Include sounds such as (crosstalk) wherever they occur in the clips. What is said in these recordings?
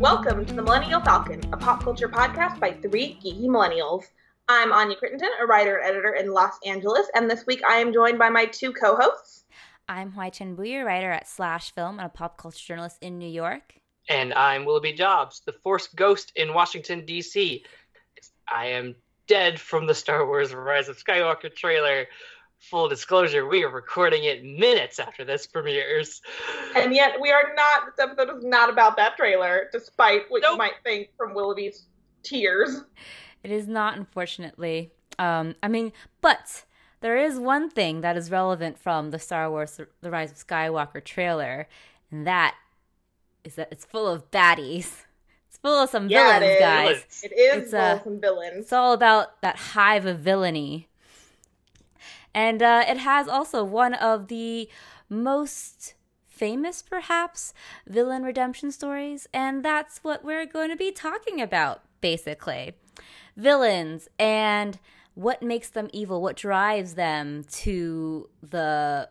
Welcome to the Millennial Falcon, a pop culture podcast by three geeky millennials. I'm Anya Crittenden, a writer and editor in Los Angeles, and this week I am joined by my two co-hosts. I'm Hoai-Tran Bui, writer at Slash Film and a pop culture journalist in New York. And I'm Willoughby Jobs, the Force Ghost in Washington, D.C. I am dead from the Star Wars Rise of Skywalker trailer. Full disclosure, we are recording it minutes after this premieres. And yet we are not, this episode is not about that trailer, despite what nope. you might think from Willoughby's tears. It is not, unfortunately. Um, I mean, but there is one thing that is relevant from the Star Wars The Rise of Skywalker trailer, and that is that it's full of baddies. It's full of some yeah, villains, it guys. It is it's, full uh, of some villains. It's all about that hive of villainy. And uh, it has also one of the most famous, perhaps, villain redemption stories. And that's what we're going to be talking about, basically. Villains and what makes them evil, what drives them to the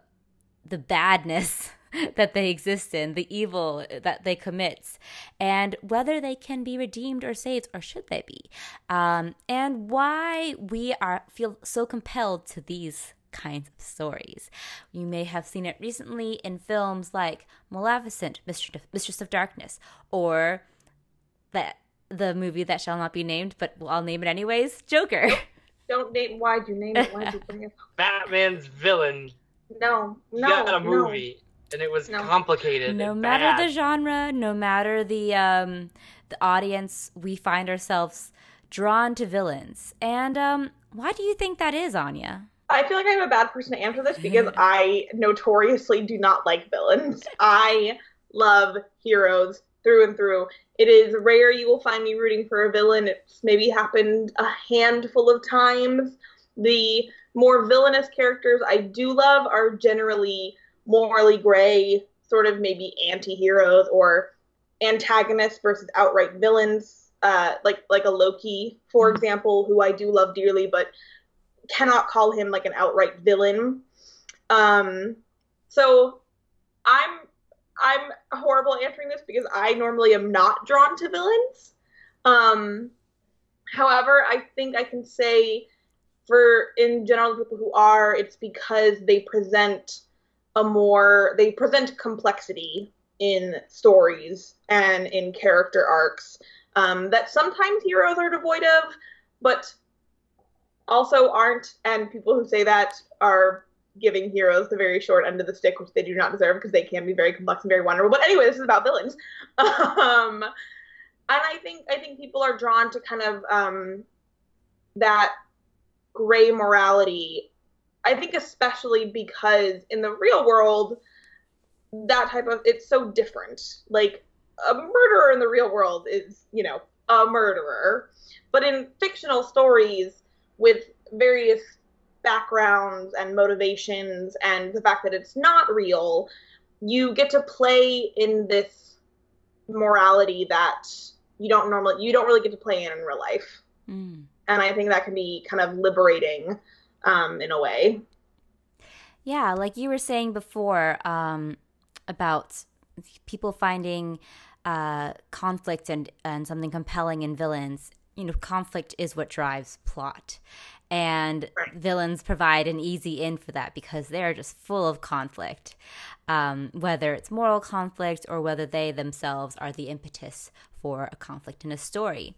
the badness (laughs) that they exist in, the evil that they commit, and whether they can be redeemed or saved, or should they be, um, and why we are feel so compelled to these kinds of stories. You may have seen it recently in films like Maleficent, Mistress of Darkness, or that the movie that shall not be named, but I'll name it anyways, Joker. Don't name. Why'd you name it? Why'd you bring it? Batman's villain. No, no, got a movie, no. and it was no. complicated. No matter bad. the genre, no matter the um, the audience, we find ourselves drawn to villains. And um, why do you think that is, Anya? I feel like I'm a bad person to answer this (laughs) because I notoriously do not like villains. I love heroes through and through. It is rare you will find me rooting for a villain. It's maybe happened a handful of times. The more villainous characters I do love are generally morally gray, sort of maybe anti-heroes or antagonists versus outright villains. Uh, like like a Loki, for mm-hmm. example, who I do love dearly, but cannot call him like an outright villain. Um, so I'm I'm horrible answering this because I normally am not drawn to villains. Um, however, I think I can say for in general people who are, it's because they present a more they present complexity in stories and in character arcs um, that sometimes heroes are devoid of, but also aren't. And people who say that are giving heroes the very short end of the stick, which they do not deserve because they can be very complex and very wonderful. But anyway, this is about villains. (laughs) um, and I think I think people are drawn to kind of um, that gray morality. I think especially because in the real world, that type of it's so different. Like a murderer in the real world is, you know, a murderer, but in fictional stories with various backgrounds and motivations and the fact that it's not real, you get to play in this morality that you don't normally you don't really get to play in in real life. Mm. And I think that can be kind of liberating um, in a way. Yeah, like you were saying before um, about people finding uh, conflict and, and something compelling in villains. You know, conflict is what drives plot. And right. villains provide an easy in for that because they're just full of conflict um, whether it's moral conflict or whether they themselves are the impetus for a conflict in a story.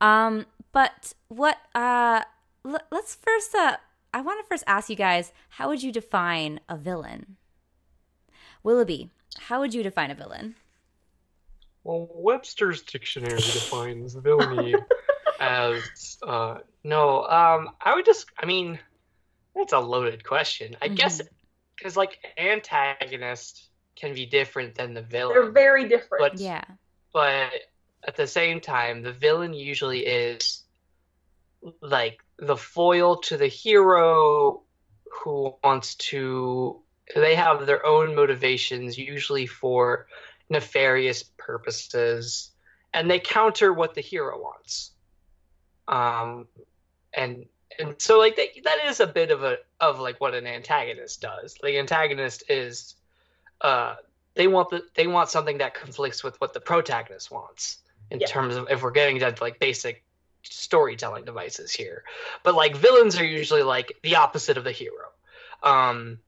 Um, but what uh, l- let's first uh, i want to first ask you guys how would you define a villain? Willoughby how would you define a villain? Well webster's dictionary defines villainy (laughs) as uh, no, um, I would just. I mean, that's a loaded question. I mm-hmm. guess because like antagonist can be different than the villain. They're very different. But, yeah. But at the same time, the villain usually is like the foil to the hero who wants to. They have their own motivations, usually for nefarious purposes, and they counter what the hero wants. Um, and and so like that, that is a bit of a of like what an antagonist does. The antagonist is uh they want the they want something that conflicts with what the protagonist wants in Yeah. terms of if we're getting down to like basic storytelling devices here. But like villains are usually like the opposite of the hero. Um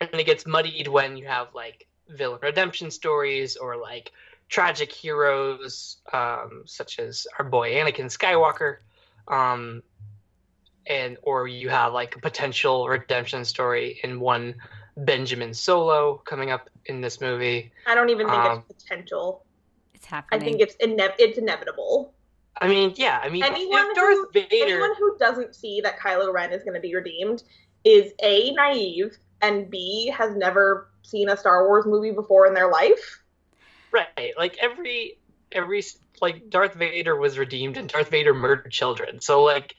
and it gets muddied when you have like villain redemption stories or like tragic heroes um such as our boy Anakin Skywalker um and or you have like a potential redemption story in one Benjamin Solo coming up in this movie. I don't even think Um, it's potential. It's happening. I think it's ine- it's inevitable. I mean, yeah, I mean, Anyone Darth who- Vader, Anyone who doesn't see that Kylo Ren is going to be redeemed is a naive and b has never seen a Star Wars movie before in their life. right? Like every every like Darth Vader was redeemed and Darth Vader murdered children. So like,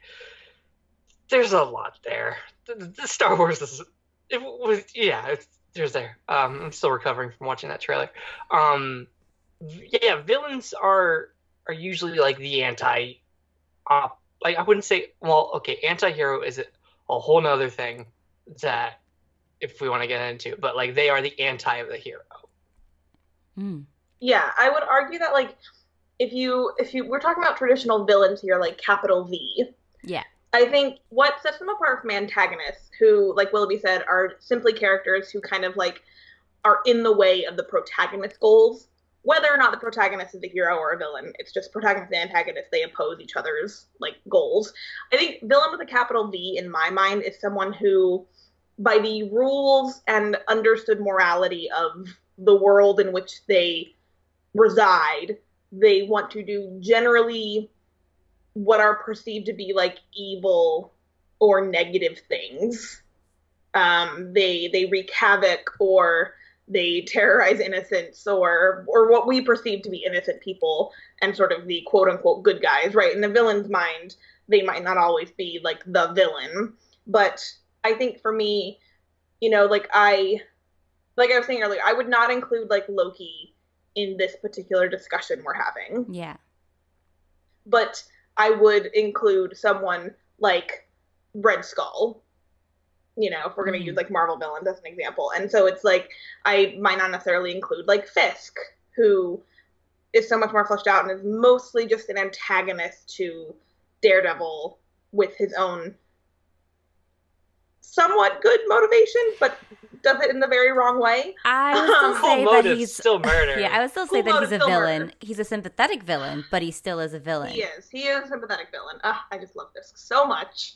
there's a lot there. The, the Star Wars is it was yeah, it's, there's there. Um, I'm still recovering from watching that trailer. Um, yeah, villains are are usually like the anti op. Like I wouldn't say well, okay, anti-hero is a a whole nother thing that if we want to get into, but like they are the anti of the hero. Mm. Yeah, I would argue that like if you if you we're talking about traditional villains here, like capital V. Yeah. I think what sets them apart from antagonists, who, like Willoughby said, are simply characters who kind of like are in the way of the protagonist's goals. Whether or not the protagonist is a hero or a villain, it's just protagonist and antagonist. They oppose each other's like goals. I think villain with a capital V in my mind is someone who, by the rules and understood morality of the world in which they reside, they want to do generally what are perceived to be like evil or negative things. Um, they they wreak havoc or they terrorize innocents or or what we perceive to be innocent people and sort of the quote unquote good guys, right? In the villain's mind, they might not always be like the villain, but I think for me, you know, like I like I was saying earlier, I would not include like Loki in this particular discussion we're having Yeah. but I would include someone like Red Skull. You know, if we're gonna Mhm. use like Marvel villains as an example, and so it's like I might not necessarily include like Fisk, who is so much more fleshed out and is mostly just an antagonist to Daredevil with his own somewhat good motivation, but does it in the very wrong way. I would still Cool Cool say that he's still murder. yeah. I would still say Cool that he's a villain. murder. He's a sympathetic villain, but he still is a villain. He is. He is a sympathetic villain. Ugh, I just love this so much.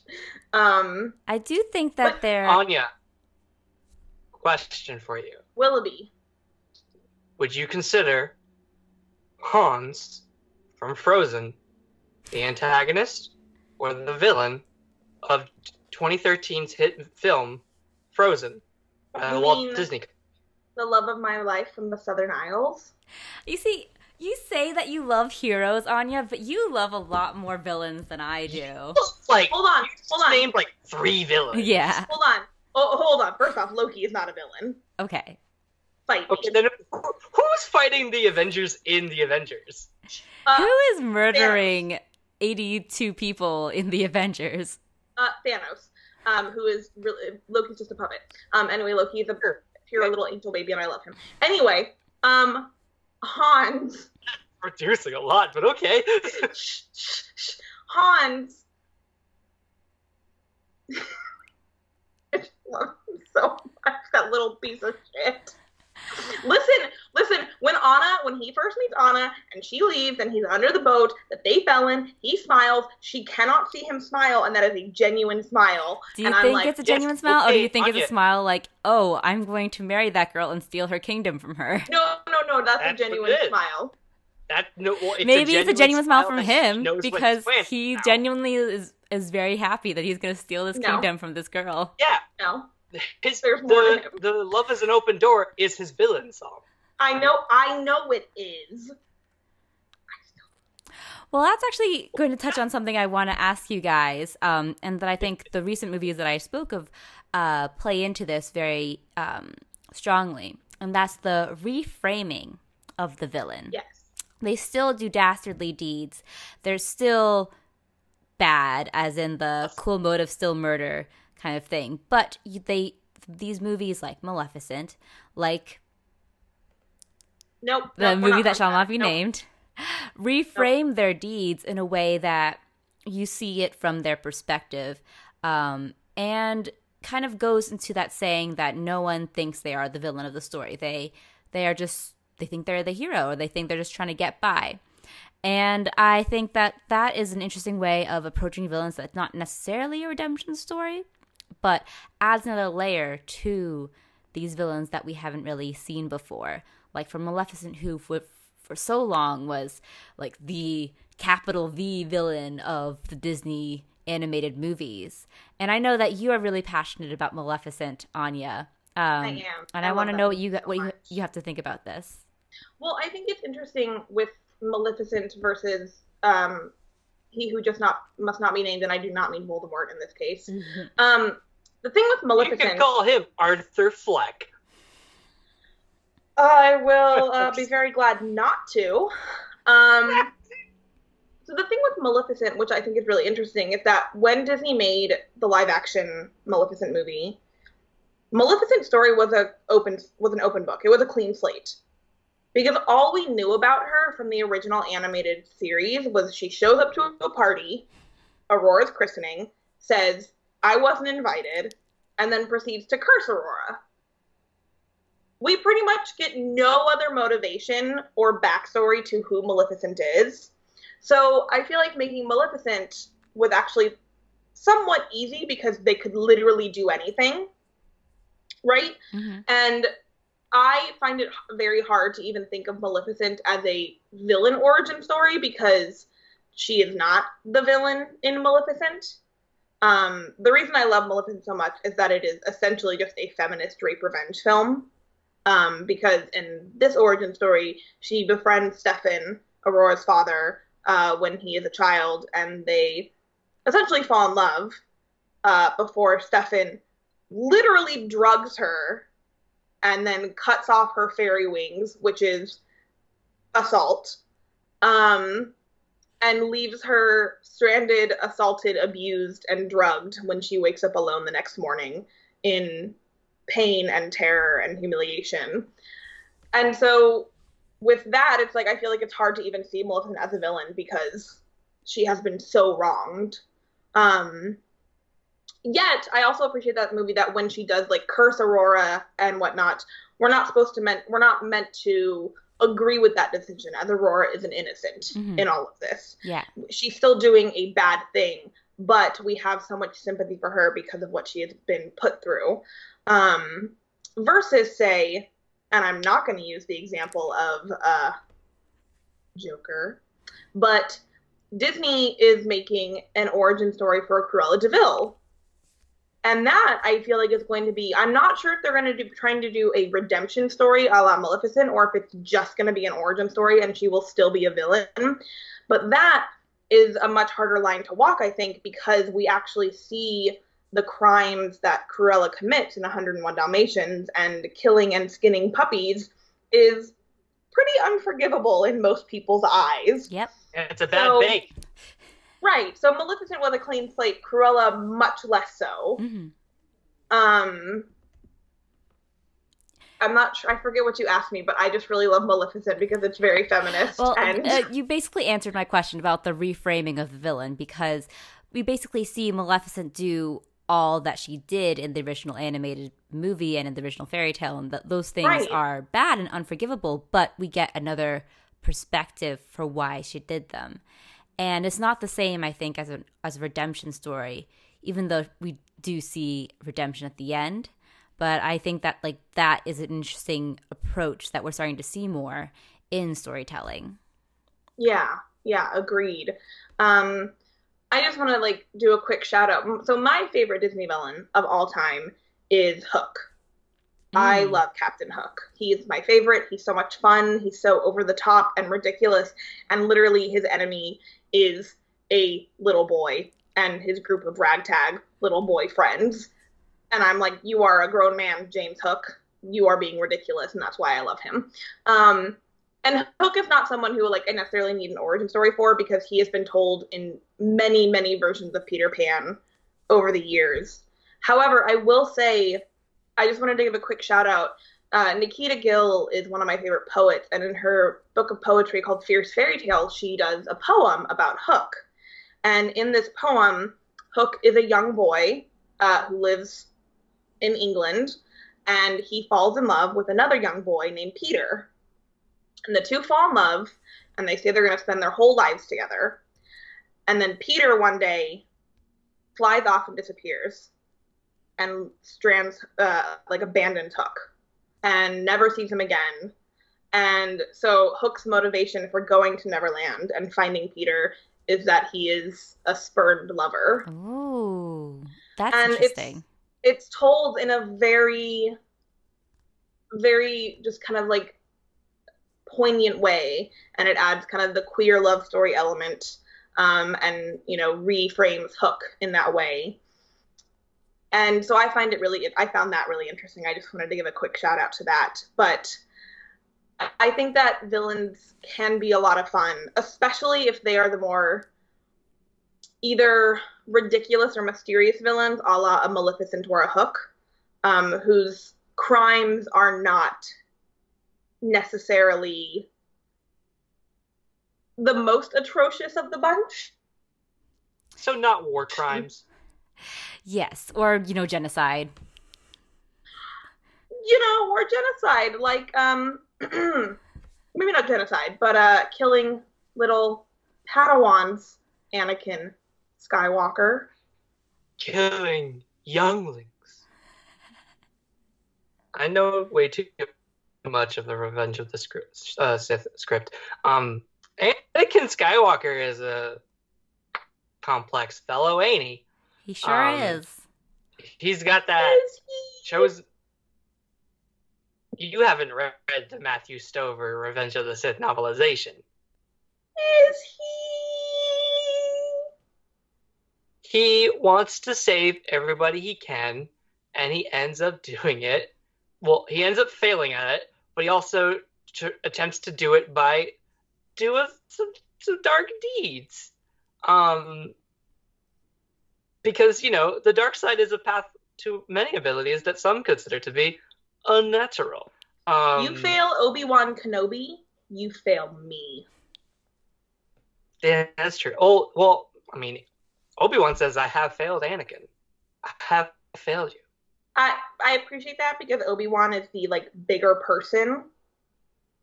Um, I do think that But they're. Anya, question for you: Willoughby. Would you consider Hans from Frozen the antagonist or the villain of 2013's hit film Frozen by You Walt mean- Disney? the love of my life from the Southern Isles. You see, you say that you love heroes, Anya, but you love a lot more villains than I do. (laughs) Like, Hold on, you just hold on, named like three villains. yeah. hold on. Oh, hold on. First off, Loki is not a villain. Okay. Fight. me. Okay, then who- who's fighting the Avengers in the Avengers? Uh, Who is murdering 82 people in the Avengers? Uh, Thanos, um, who is really Loki's just a puppet. Um, anyway, Loki is a pure little angel baby, and I love him. Anyway, um, Hans, Producing a lot, but okay. (laughs) shh, shh, shh. Hans. (laughs) I just love him so much. That little piece of shit. Listen, listen. When Anna, when he first meets Anna, and she leaves, and he's under the boat that they fell in, he smiles. She cannot see him smile, and that is a genuine smile. Do you and I'm think like, it's a yes, genuine smile, or do you think it's Anya. a smile like, oh, I'm going to marry that girl and steal her kingdom from her? No, no, no. That's, That's a genuine smile. That no, well, it's Maybe a it's a genuine smile from him knows what he's because he now. genuinely is is very happy that he's going to steal this No. kingdom from this girl. Yeah, No, (laughs) his There's more the, the "Love Is an Open Door" is his villain song. I know. I know it is. Well, that's actually going to touch on something I want to ask you guys, um, and that I think the recent movies that I spoke of uh, play into this very um, strongly, and that's the reframing of the villain. Yes. They still do dastardly deeds. They're still bad, as in the cool motive, still murder kind of thing. But they these movies like Maleficent, like Nope. the nope, movie that shall not be. Nope. named, (laughs) reframe their deeds in a way that you see it from their perspective, um, and kind of goes into that saying that no one thinks they are the villain of the story. They they are just they think they're the hero, or they think they're just trying to get by. And I think that that is an interesting way of approaching villains that's not necessarily a redemption story, but adds another layer to these villains that we haven't really seen before. Like for Maleficent, who for, for so long was like the capital V villain of the Disney animated movies. And I know that you are really passionate about Maleficent, Anya. Um, I am. And I I, want to know what you what you, you have to think about this. Well, I think it's interesting with Maleficent versus um, he who just not must not be named, and I do not mean Voldemort in this case. Um, the thing with You can call him Arthur Fleck. I will (laughs) uh, be very glad not to. Um, so the thing with Maleficent, which I think is really interesting, is that when Disney made the live-action Maleficent movie, Maleficent's story was a open was an open book. It was a clean slate. Because all we knew about her from the original animated series was she shows up to a party, Aurora's christening, says, I wasn't invited, and then proceeds to curse Aurora. We pretty much get no other motivation or backstory to who Maleficent is. So I feel like making Maleficent was actually somewhat easy because they could literally do anything. Right? Mhm. And I find it very hard to even think of Maleficent as a villain origin story because she is not the villain in Maleficent. Um, the reason I love Maleficent so much is that it is essentially just a feminist rape revenge film. Um, because in this origin story, she befriends Stefan, Aurora's father, uh, when he is a child, and they essentially fall in love uh, before Stefan literally drugs her and then cuts off her fairy wings, which is assault, um, and leaves her stranded, assaulted, abused, and drugged when she wakes up alone the next morning in pain and terror and humiliation. And so, with that, it's like I feel like it's hard to even see Maleficent as a villain because she has been so wronged. Um, yet I also appreciate that movie that when she does like curse Aurora and whatnot, we're not supposed to meant we're not meant to agree with that decision as Aurora is an innocent Mhm. in all of this. Yeah. She's still doing a bad thing, but we have so much sympathy for her because of what she has been put through. Um, versus say, and I'm not going to use the example of uh, Joker, but Disney is making an origin story for Cruella de Vil. And that I feel like is going to be. I'm not sure if they're going to do trying to do a redemption story a la Maleficent, or if it's just going to be an origin story and she will still be a villain. But that is a much harder line to walk, I think, because we actually see the crimes that Cruella commits in 101 Dalmatians, and killing and skinning puppies is pretty unforgivable in most people's eyes. Yep. It's a bad So- bake. Right. So Maleficent was a clean slate. Cruella much less so. hmm Um, I'm not sure. I forget what you asked me, but I just really love Maleficent because it's very feminist. Well, and uh, you basically answered my question about the reframing of the villain because we basically see Maleficent do all that she did in the original animated movie and in the original fairy tale, and that those things Right. are bad and unforgivable. But we get another perspective for why she did them, and it's not the same, I think, as a as a redemption story. Even though we do see redemption at the end, but I think that like that is an interesting approach that we're starting to see more in storytelling. yeah, yeah, agreed. Um, I just want to like do a quick shout out. So my favorite Disney villain of all time is Hook. I Mm. love Captain Hook. He is my favorite. He's so much fun. He's so over the top and ridiculous. And literally, his enemy is a little boy and his group of ragtag little boy friends. And I'm like, you are a grown man, James Hook. You are being ridiculous, and that's why I love him. Um, and Hook is not someone who like I necessarily need an origin story for because he has been told in many, many versions of Peter Pan over the years. However, I will say I just wanted to give a quick shout out. uh, Nikita Gill is one of my favorite poets, and in her book of poetry called Fierce Fairy Tale, she does a poem about Hook. And in this poem, Hook is a young boy uh, who lives in England, and he falls in love with another young boy named Peter. And the two fall in love, and they say they're going to spend their whole lives together. And then Peter one day flies off and disappears and strands, uh, like abandons Hook and never sees him again. And so Hook's motivation for going to Neverland and finding Peter is that he is a spurned lover. Ooh, that's And it's- interesting. It's told in a very, very just kind of like poignant way, and it adds kind of the queer love story element, um, and you know reframes Hook in that way. And so I find it really, I found that really interesting. I just wanted to give a quick shout out to that. But I think that villains can be a lot of fun, especially if they are the more either ridiculous or mysterious villains, a la a Maleficent or a Hook, um, whose crimes are not necessarily the most atrocious of the bunch. So not war crimes. Yes, or you know, genocide. you know, or genocide, like um (clears throat) maybe not genocide, but uh killing little Padawans, Anakin Skywalker. Killing younglings. I know way too much of the Revenge of the script, uh, Sith script. Um, Anakin Skywalker is a complex fellow, ain't he? He sure Um, is. He's got that he? chose. You haven't read the Matthew Stover Revenge of the Sith novelization. Is he? He wants to save everybody he can, and he ends up doing it. Well, he ends up failing at it, but he also tr- attempts to do it by doing some some dark deeds. Um, because you know the dark side is a path to many abilities that some consider to be unnatural. Um, you fail Obi Wan Kenobi, you fail me. Yeah, that's true. Oh, well, I mean, Obi Wan says, "I have failed Anakin. I have failed you." I I appreciate that because Obi Wan is the like bigger person,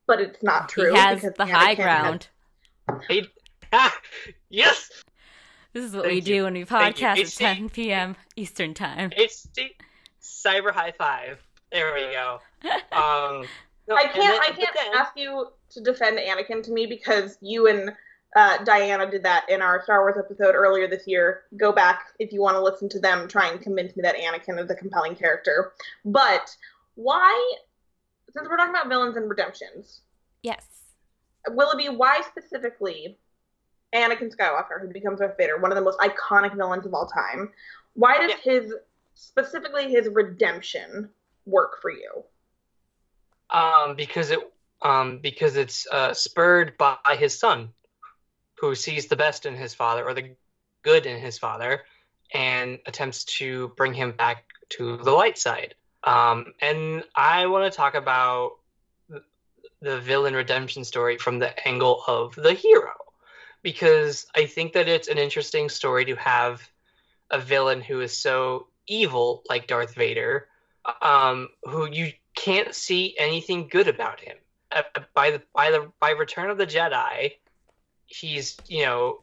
but it's not true. he has because the high Anakin ground. He, ah, (laughs) yes, This is what Thank we you. do when we podcast at 10 p.m. Eastern Time. HC, cyber high five. There we go. Um, no, I can't then- I can't then- ask you to defend Anakin to me because you and uh, Diana did that in our Star Wars episode earlier this year. Go back if you want to listen to them try and convince me that Anakin is a compelling character. But why since we're talking about villains and redemptions, Yes. Willoughby, why specifically Anakin Skywalker, who becomes Darth Vader, one of the most iconic villains of all time, why does his specifically his redemption work for you? Um, because it um because it's uh, spurred by his son, who sees the best in his father or the good in his father, and attempts to bring him back to the light side. Um, and I want to talk about the villain redemption story from the angle of the hero, because I think that it's an interesting story to have a villain who is so evil like Darth Vader, um, who you can't see anything good about him. Uh, by the by the by Return of the Jedi, he's you know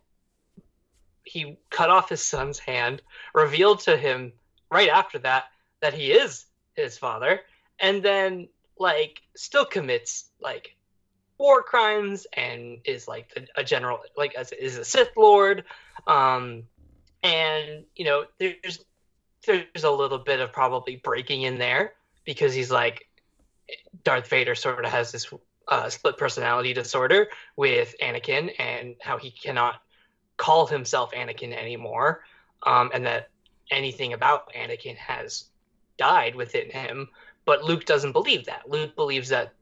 he cut off his son's hand, revealed to him right after that that he is his father, and then like still commits like war crimes and is like a, a general like as is a Sith Lord, um, and you know there's there's a little bit of probably breaking in there because he's like Darth Vader sort of has this uh, split personality disorder with Anakin and how he cannot call himself Anakin anymore, um, and that anything about Anakin has died within him. But Luke doesn't believe that. Luke believes that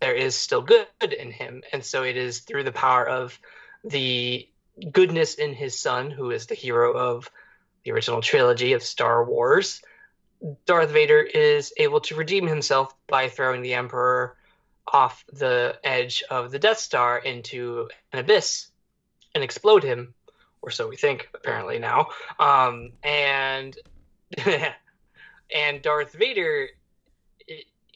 there is still good in him, and so it is through the power of the goodness in his son, who is the hero of the original trilogy of Star Wars, Darth Vader is able to redeem himself by throwing the Emperor off the edge of the Death Star into an abyss and explode him, or so we think, apparently now. Um, and (laughs) and Darth Vader,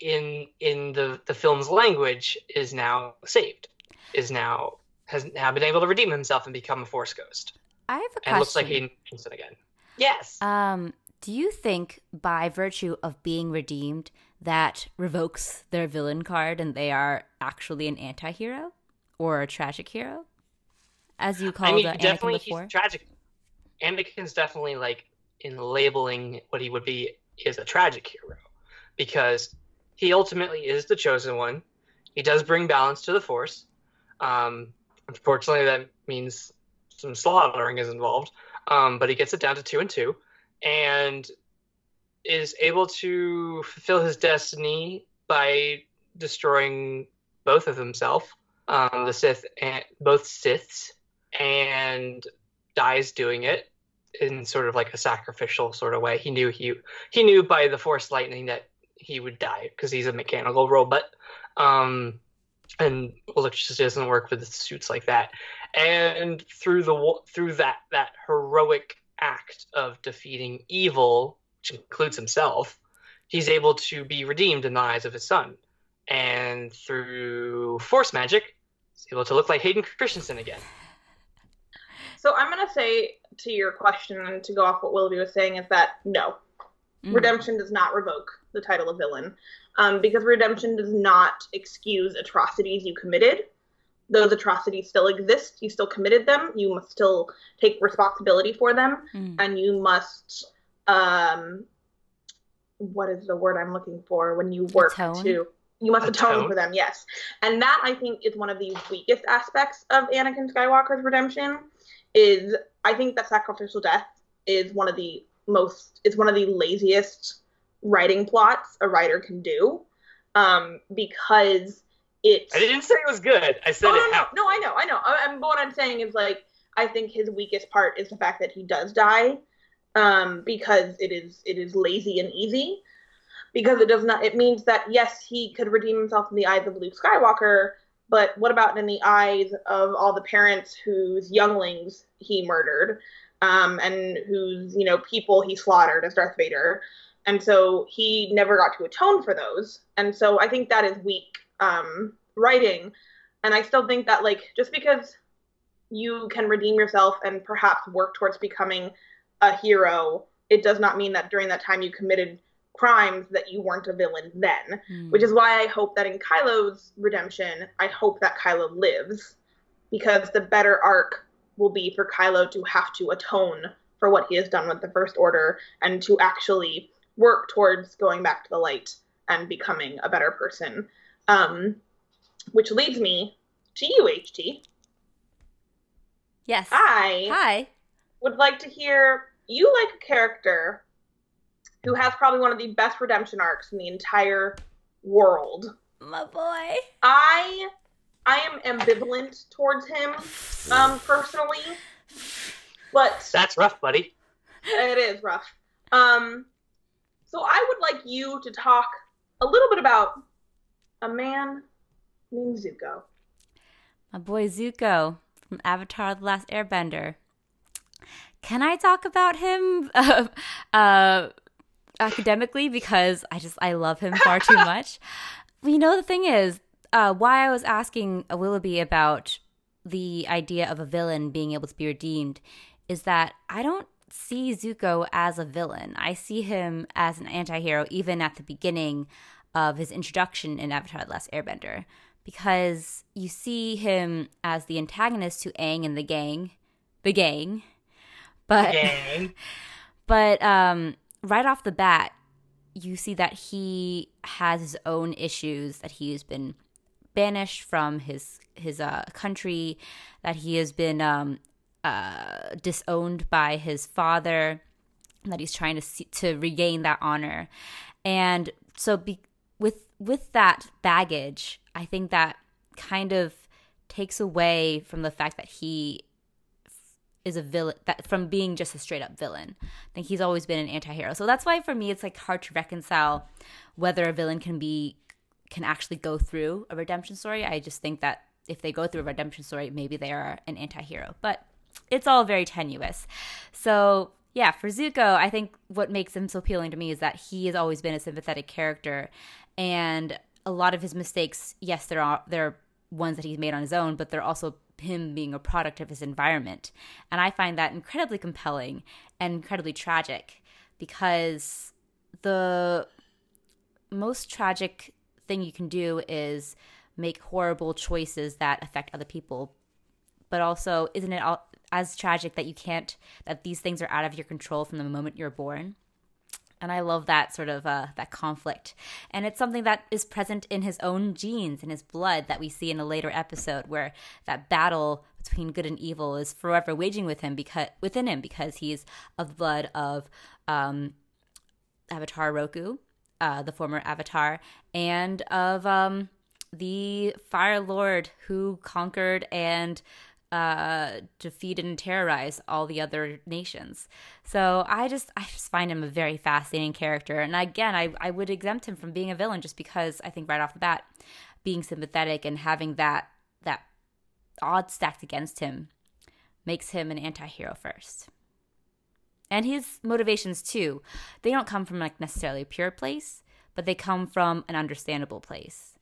in in the the film's language, is now saved, is now has now been able to redeem himself and become a Force ghost, I have a question. and looks like Hayden Christensen again. Yes. Um, do you think by virtue of being redeemed that revokes their villain card and they are actually an anti-hero or a tragic hero? As you I called mean, uh, Anakin definitely before? he's tragic. Anakin's definitely like in labeling what he would be is a tragic hero because he ultimately is the chosen one. He does bring balance to the Force. Um, unfortunately, that means some slaughtering is involved, um, but he gets it down to two and two, and is able to fulfill his destiny by destroying both of himself, um, the Sith and both Siths, and dies doing it in sort of like a sacrificial sort of way. He knew he he knew by the Force lightning that he would die because he's a mechanical robot, um, and electricity doesn't work with suits like that. And through the through that that heroic act of defeating evil, which includes himself, he's able to be redeemed in the eyes of his son. And through Force magic, he's able to look like Hayden Christensen again. So I'm gonna say to your question and to go off what Willoughby was saying is that no, Mm. redemption does not revoke the title of villain, um, because redemption does not excuse atrocities you committed. Those atrocities still exist. You still committed them. You must still take responsibility for them, Mm. and you must. Um, what is the word I'm looking for when you work Atone? to? You must atone. Atone. for them. Yes, and that I think is one of the weakest aspects of Anakin Skywalker's redemption. Is I think that sacrificial death is one of the most it's one of the laziest writing plots a writer can do um because it I didn't say it was good. I said oh, it no, no, happened. no, I know, I know. I, I'm, but what I'm saying is like I think his weakest part is the fact that he does die, um, because it is it is lazy and easy. Because it does not. It means that yes, he could redeem himself in the eyes of Luke Skywalker, but what about in the eyes of all the parents whose younglings he murdered, um, and whose you know people he slaughtered as Darth Vader, and so he never got to atone for those, and so I think that is weak um, writing and I still think that like just because you can redeem yourself and perhaps work towards becoming a hero, it does not mean that during that time you committed crimes that you weren't a villain then. Mm. Which is why I hope that in Kylo's redemption, I hope that Kylo lives because the better arc will be for Kylo to have to atone for what he has done with the First Order and to actually work towards going back to the light and becoming a better person. Um, which leads me to you, HT. yes. I Hi. would like to hear you like a character who has probably one of the best redemption arcs in the entire world. My boy. I I am ambivalent towards him, um, personally, but That's rough, buddy. it is rough. Um, so I would like you to talk a little bit about a man named Zuko. My boy Zuko from Avatar The Last Airbender. Can I talk about him (laughs) uh, uh, academically? Because I just, I love him far too (laughs) much. Well, you know, the thing is, uh, why I was asking Willoughby about the idea of a villain being able to be redeemed is that I don't see Zuko as a villain. I see him as an anti hero, even at the beginning of his introduction in Avatar The Last Airbender because you see him as the antagonist to Aang and the gang, the gang. But (laughs) Gang. but um, right off the bat, you see that he has his own issues that he has been banished from his his uh, country, that he has been um, uh, disowned by his father, that he's trying to see, to regain that honor, and so be, with with that baggage, I think that kind of takes away from the fact that he is a villain that from being just a straight up villain. I think he's always been an anti-hero. So that's why for me it's like hard to reconcile whether a villain can be can actually go through a redemption story. I just think that if they go through a redemption story, maybe they are an anti-hero. But it's all very tenuous. So yeah, for Zuko, I think what makes him so appealing to me is that he has always been a sympathetic character, and a lot of his mistakes, yes, there are there are ones that he's made on his own, but they're also him being a product of his environment, and I find that incredibly compelling and incredibly tragic because the most tragic thing you can do is make horrible choices that affect other people. But also isn't it all, as tragic that you can't that these things are out of your control from the moment you're born? And i love that sort of uh, that conflict. And it's something that is present in his own genes in his blood that we see in a later episode where that battle between good and evil is forever waging with him because within him because he's of the blood of um, avatar roku uh, the former avatar and of um, the fire lord who conquered and uh, defeat and terrorized all the other nations. So I just I just find him a very fascinating character. And again, I, I would exempt him from being a villain just because I think right off the bat, being sympathetic and having that that odds stacked against him makes him an anti-hero first. And his motivations too, they don't come from like necessarily a pure place, but they come from an understandable place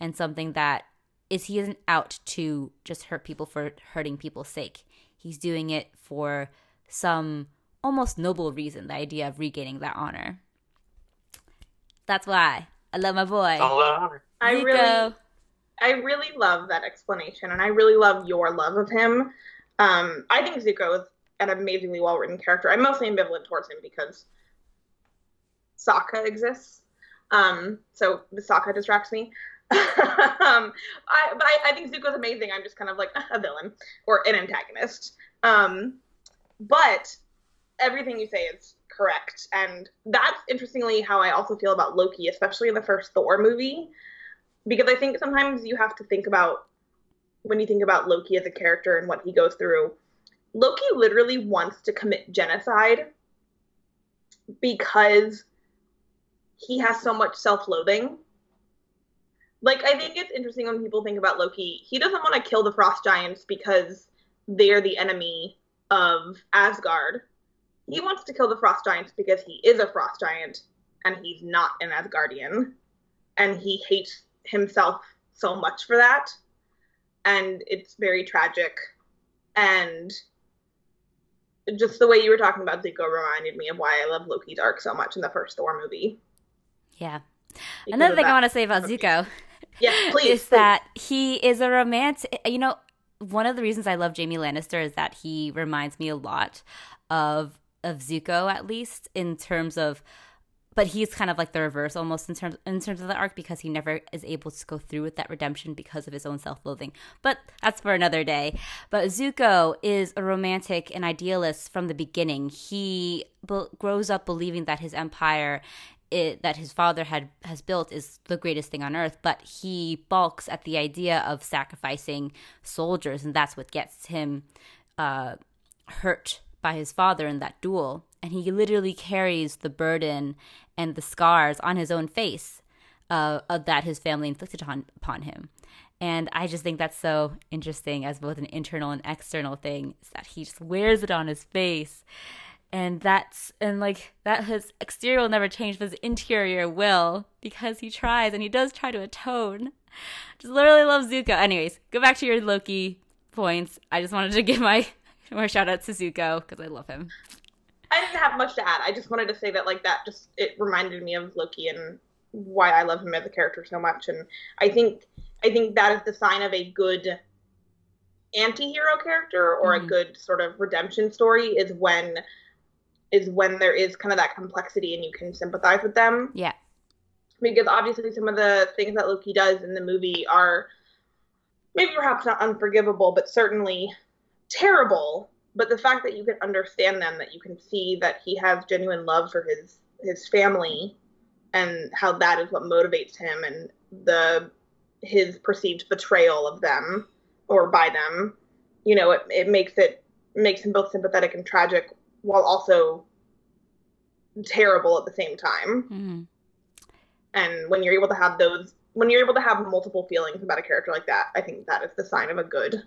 and something that is he isn't out to just hurt people for hurting people's sake. He's doing it for some almost noble reason, the idea of regaining that honor. That's why I love my boy. I really I really love that explanation and I really love your love of him. Um, I think Zuko is an amazingly well written character. I'm mostly ambivalent towards him because Sokka exists. Um, so Sokka distracts me. (laughs) um, I, but I, I think Zuko's amazing. I'm just kind of like (laughs) a villain or an antagonist. Um, but everything you say is correct, and that's interestingly how I also feel about Loki, especially in the first Thor movie, because I think sometimes you have to think about when you think about Loki as a character and what he goes through. Loki literally wants to commit genocide because he has so much self-loathing like I think it's interesting when people think about Loki. He doesn't want to kill the frost giants because they're the enemy of Asgard. He wants to kill the frost giants because he is a frost giant and he's not an Asgardian. And he hates himself so much for that. And it's very tragic. And just the way you were talking about Zuko reminded me of why I love Loki's arc so much in the first Thor movie. Yeah. Because Another thing I want to say about Zuko yeah, please. Is please. that he is a romantic, you know, one of the reasons I love Jamie Lannister is that he reminds me a lot of of Zuko at least in terms of but he's kind of like the reverse almost in terms in terms of the arc because he never is able to go through with that redemption because of his own self-loathing. But that's for another day. But Zuko is a romantic and idealist from the beginning. He be- grows up believing that his empire it, that his father had has built is the greatest thing on earth, but he balks at the idea of sacrificing soldiers, and that's what gets him uh, hurt by his father in that duel. And he literally carries the burden and the scars on his own face uh, that his family inflicted on, upon him. And I just think that's so interesting as both an internal and external thing, is that he just wears it on his face. And that's and like that his exterior will never change but his interior will because he tries and he does try to atone. Just literally love zuko. Anyways go back to your loki points. I just wanted to give my (laughs) more shout out to zuko because i love him i didn't have much to add i just wanted to say that like that just it reminded me of loki and why i love him as a character so much and i think i think that is the sign of a good anti-hero character or mm-hmm. a good sort of redemption story is when is when there is kind of that complexity and you can sympathize with them. Yeah. Because obviously some of the things that Loki does in the movie are maybe perhaps not unforgivable, but certainly terrible. But the fact that you can understand them, that you can see that he has genuine love for his his family and how that is what motivates him and the his perceived betrayal of them or by them, you know, it, it makes it makes him both sympathetic and tragic while also terrible at the same time. Mhm. And when you're able to have those, when you're able to have multiple feelings about a character like that, I think that is the sign of a good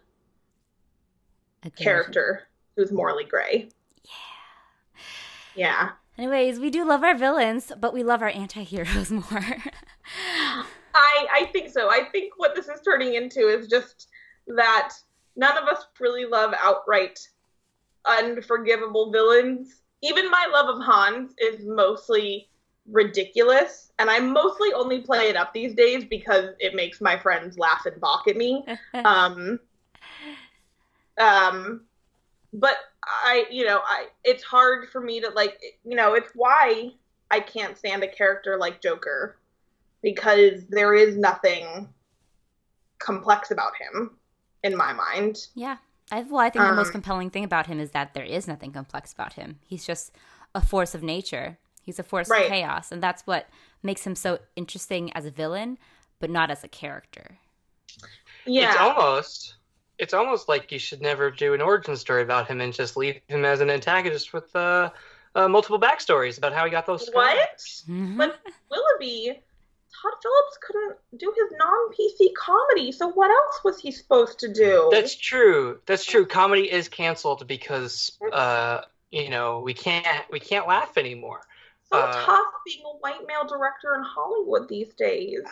Agreed. character who's morally gray. Yeah. Yeah. Anyways, we do love our villains, but we love our anti-heroes (laughs) more. I I think so. I think what this is turning into is just that none of us really love outright unforgivable villains. Even my love of Hans is mostly ridiculous, and I mostly only play it up these days because it makes my friends laugh and balk at me. (laughs) um um but i you know i it's hard for me to like you know it's why i can't stand a character like joker because there is nothing complex about him in my mind yeah. I, well, I think the most Um, compelling thing about him is that there is nothing complex about him. He's just a force of nature. He's a force Right. of chaos, and that's what makes him so interesting as a villain, but not as a character. yeah It's almost it's almost like you should never do an origin story about him and just leave him as an antagonist with uh, uh, multiple backstories about how he got those scars. what Mhm. but willoughby todd phillips couldn't do his non-pc comedy so what else was he supposed to do That's true. That's true. Comedy is canceled because uh, you know we can't we can't laugh anymore. so uh, tough being a white male director in hollywood these days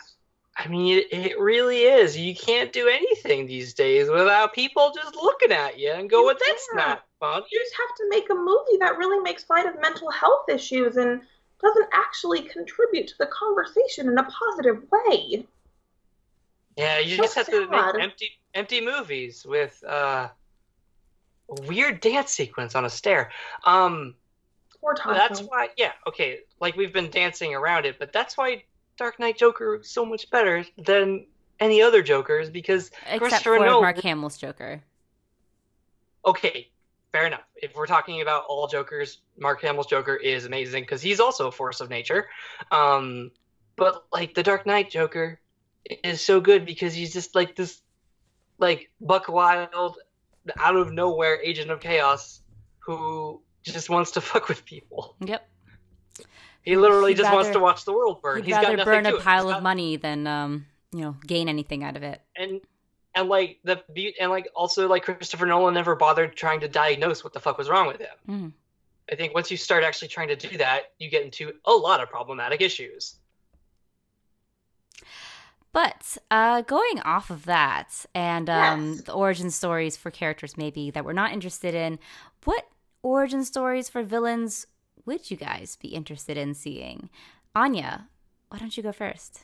I mean, it, it really is. You can't do anything these days without people just looking at you and go, "Well, that's can't. not fun." you just have to make a movie that really makes light of mental health issues and doesn't actually contribute to the conversation in a positive way. Yeah, you So just have to make empty empty movies with uh, a weird dance sequence on a stair. Um, that's why. Yeah, okay. Like we've been dancing around it, but that's why Dark Knight Joker so much better than any other Jokers because Except Christopher for Nolan- Mark Hamill's Joker. okay, fair enough. If we're talking about all Jokers, Mark Hamill's Joker is amazing because he's also a force of nature. Um, but like the Dark Knight Joker is so good because he's just like this, like buck wild, out of nowhere agent of chaos who just wants to (laughs) fuck with people. Yep. He literally He'd just wants to watch the world burn. He'd He's got rather nothing burn a pile of money than um, you know, gain anything out of it. and and like the be- and like also like Christopher Nolan never bothered trying to diagnose what the fuck was wrong with him. Mhm. I think once you start actually trying to do that, you get into a lot of problematic issues. But uh, going off of that and um, Yes. the origin stories for characters maybe that we're not interested in, what origin stories for villains would you guys be interested in seeing? Anya, why don't you go first?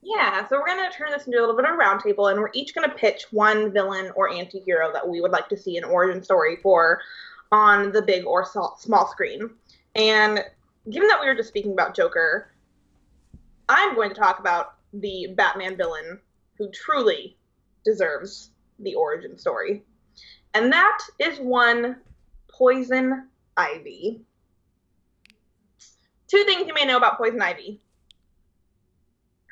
Yeah, so we're going to turn this into a little bit of a roundtable, and we're each going to pitch one villain or anti hero that we would like to see an origin story for on the big or small screen. And given that we were just speaking about Joker, I'm going to talk about the Batman villain who truly deserves the origin story. And that is one Poison Ivy. Two things you may know about Poison Ivy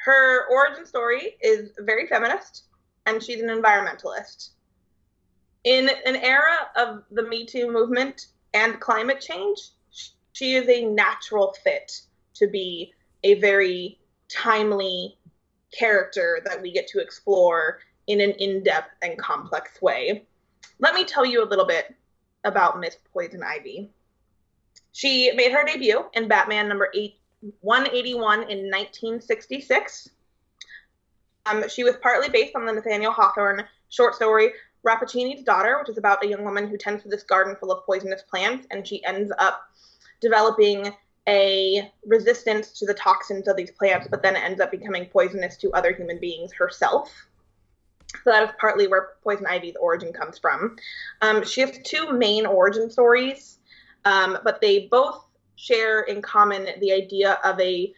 her origin story is very feminist and she's an environmentalist. In an era of the Me Too movement and climate change, she is a natural fit to be a very timely character that we get to explore in an in depth and complex way. Let me tell you a little bit about Miss Poison Ivy. She made her debut in Batman number eight, 181 in 1966. Um, she was partly based on the Nathaniel Hawthorne short story Rappaccini's Daughter, which is about a young woman who tends to this garden full of poisonous plants, and she ends up developing a resistance to the toxins of these plants, but then ends up becoming poisonous to other human beings herself. So that is partly where Poison Ivy's origin comes from. Um, she has two main origin stories, um, but they both share in common the idea of a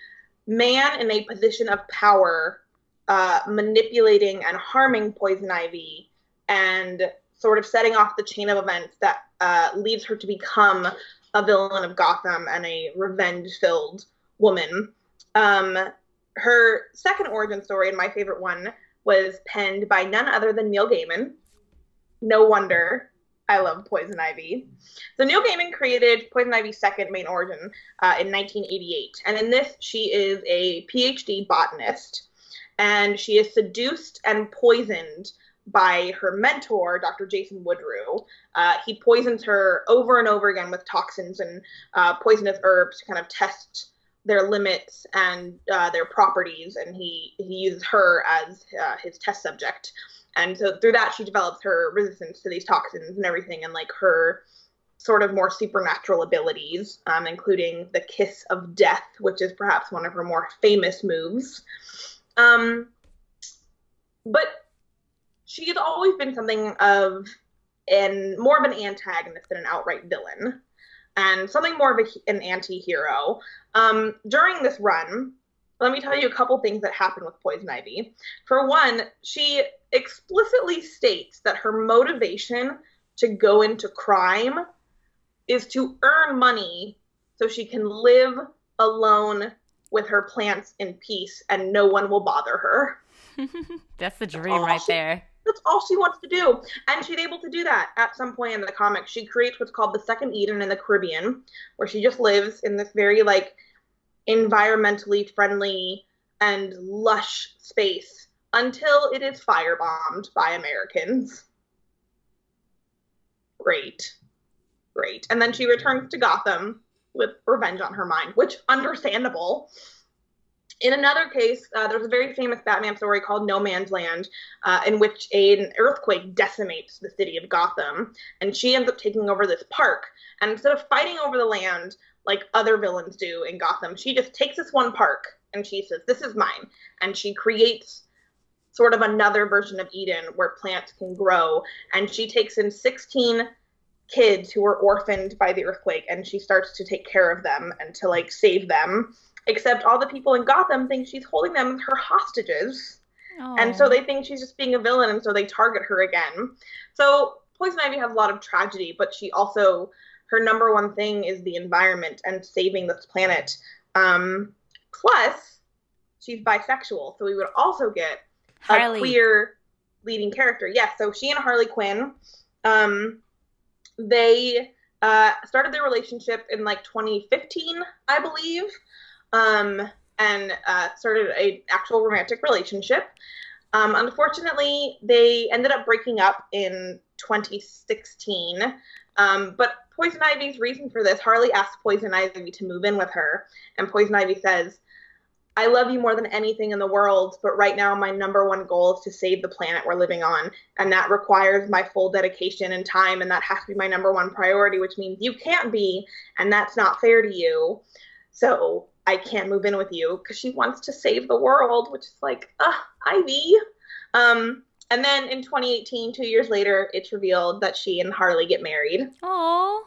man in a position of power uh, manipulating and harming Poison Ivy and sort of setting off the chain of events that uh, leads her to become a villain of Gotham and a revenge filled woman. Um, her second origin story, and my favorite one, was penned by none other than Neil Gaiman. No wonder. I love Poison Ivy. So Neil Gaiman created Poison Ivy's second main origin uh, in 1988, and in this she is a PhD botanist, and she is seduced and poisoned by her mentor, Dr. Jason Woodrue. Uh, he poisons her over and over again with toxins and uh, poisonous herbs to kind of test their limits and uh, their properties, and he he uses her as uh, his test subject. And so through that, she develops her resistance to these toxins and everything, and like her sort of more supernatural abilities, um, including the kiss of death, which is perhaps one of her more famous moves. Um, but she has always been something of an more of an antagonist than an outright villain, and something more of a, an anti-hero. Um, during this run, let me tell you a couple things that happen with Poison Ivy. For one, she explicitly states that her motivation to go into crime is to earn money so she can live alone with her plants in peace and no one will bother her. (laughs) That's the dream right she, there. That's all she wants to do. And she's able to do that at some point in the comic. She creates what's called the Second Eden in the Caribbean, where she just lives in this very like environmentally friendly and lush space until it is firebombed by Americans. Great. Great. And then she returns to Gotham with revenge on her mind, which understandable. In another case, uh, there's a very famous Batman story called No Man's Land, uh, in which an earthquake decimates the city of Gotham, and she ends up taking over this park. And instead of fighting over the land like other villains do in Gotham, she just takes this one park and she says, "This is mine," and she creates sort of another version of Eden where plants can grow. And she takes in 16 kids who were orphaned by the earthquake and she starts to take care of them and to like save them except all the people in Gotham think she's holding them as her hostages. Aww. And so they think she's just being a villain, and so they target her again. So Poison Ivy has a lot of tragedy, but she also, her number one thing is the environment and saving this planet. Um, plus, she's bisexual, so we would also get Harley. a queer leading character. Yes, so she and Harley Quinn, um, they uh, started their relationship in like 2015, I believe um, and uh, started a actual romantic relationship. Um, unfortunately, they ended up breaking up in 2016. Um, but Poison Ivy's reason for this, Harley asks Poison Ivy to move in with her, and Poison Ivy says, I love you more than anything in the world, but right now my number one goal is to save the planet we're living on. And that requires my full dedication and time, and that has to be my number one priority, which means you can't be, and that's not fair to you. So I can't move in with you because she wants to save the world, which is like, ah, Ivy. Um, and then in 2018, two years later, it's revealed that she and Harley get married. Oh.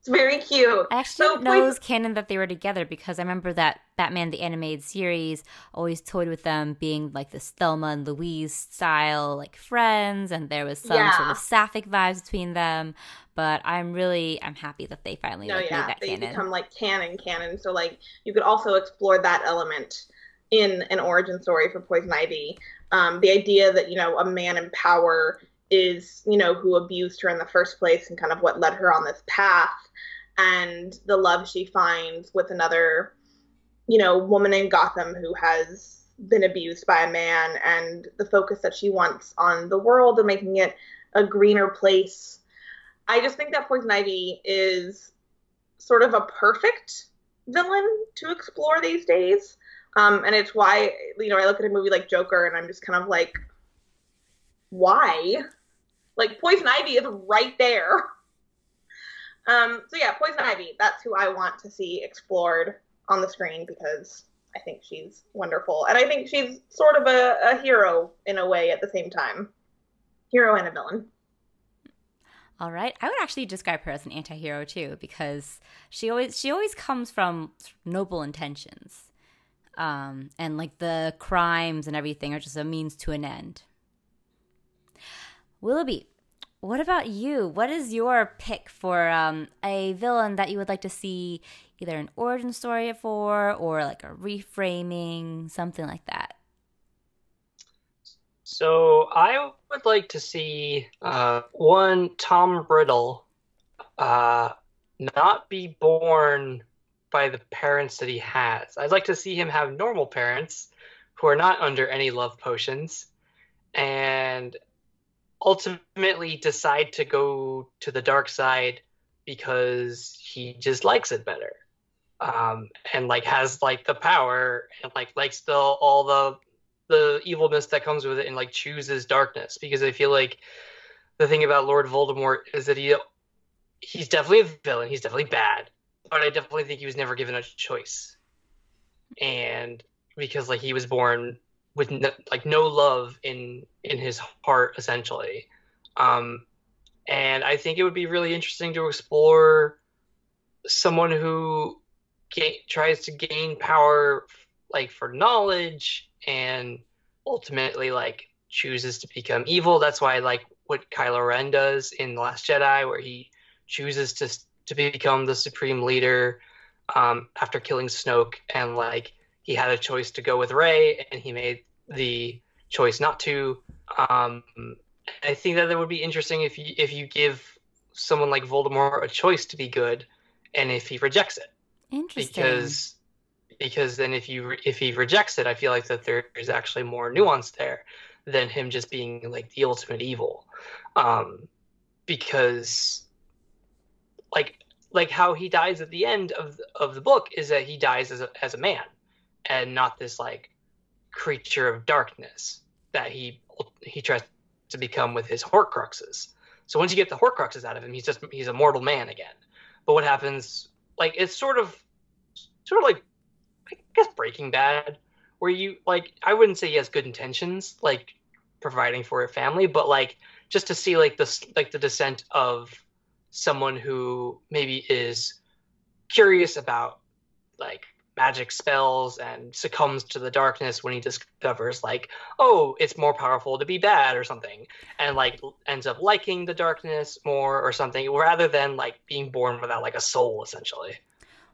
It's very cute. I actually so, know it was canon that they were together because I remember that Batman the Animated Series always toyed with them being like the Thelma and Louise style, like friends, and there was some yeah. sort of sapphic vibes between them but I'm really I'm happy that they finally no, like, yeah, made that they canon. become like canon canon. So like you could also explore that element in an origin story for Poison Ivy. Um, the idea that you know a man in power is you know who abused her in the first place and kind of what led her on this path, and the love she finds with another you know woman in Gotham who has been abused by a man, and the focus that she wants on the world and making it a greener place I just think that Poison Ivy is sort of a perfect villain to explore these days. Um, and it's why, you know, I look at a movie like Joker and I'm just kind of like, why? Like, Poison Ivy is right there. (laughs) Um, so, yeah, Poison Ivy, that's who I want to see explored on the screen because I think she's wonderful. And I think she's sort of a, a hero in a way at the same time. Hero and a villain. All right. I would actually describe her as an anti-hero too because she always she always comes from noble intentions. Um, and like the crimes and everything are just a means to an end. Willoughby, what about you? What is your pick for um, a villain that you would like to see either an origin story for or like a reframing, something like that? So I would like to see uh, one Tom Riddle uh, not be born by the parents that he has. I'd like to see him have normal parents who are not under any love potions and ultimately decide to go to the dark side because he just likes it better um, and like has like the power and like likes the all the the evilness that comes with it and like chooses darkness. Because I feel like the thing about Lord Voldemort is that he he's definitely a villain, he's definitely bad, but I definitely think he was never given a choice. And because like he was born with no, like no love in in his heart essentially. Um and I think it would be really interesting to explore someone who ga- tries to gain power like for knowledge and ultimately like chooses to become evil. That's why I like what Kylo Ren does in The Last Jedi, where he chooses to to become the supreme leader um, after killing Snoke, and like he had a choice to go with Rey, and he made the choice not to. Um, I think that it would be interesting if you if you give someone like Voldemort a choice to be good, and if he rejects it Interesting. because because then if you if he rejects it, I feel like that there is actually more nuance there than him just being like the ultimate evil, um, because like like how he dies at the end of of the book is that he dies as a as a man, and not this like creature of darkness that he he tries to become with his Horcruxes. So once you get the Horcruxes out of him, he's just he's a mortal man again. But what happens? Like it's sort of sort of like I guess Breaking Bad, where you like I wouldn't say he has good intentions, like providing for a family, but like just to see like this like the descent of someone who maybe is curious about like magic spells and succumbs to the darkness when he discovers like oh it's more powerful to be bad or something and like ends up liking the darkness more or something rather than like being born without like a soul essentially.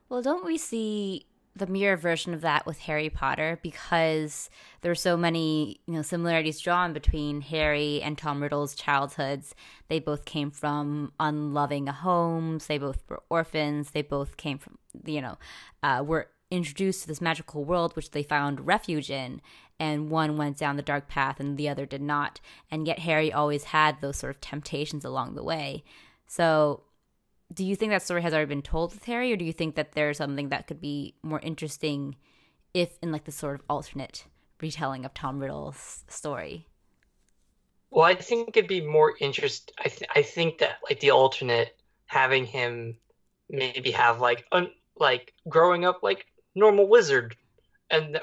Well, don't we see the mirror version of that with Harry Potter because there are so many, you know, similarities drawn between Harry and Tom Riddle's childhoods. They both came from unloving homes. They both were orphans. They both came from, you know, uh, were introduced to this magical world which they found refuge in. And one went down the dark path and the other did not. And yet Harry always had those sort of temptations along the way. So do you think that story has already been told with Harry, or do you think that there's something that could be more interesting if in like the sort of alternate retelling of Tom Riddle's story? Well, I think it'd be more interest. I th- I think that like the alternate having him maybe have like un- like growing up like normal wizard, and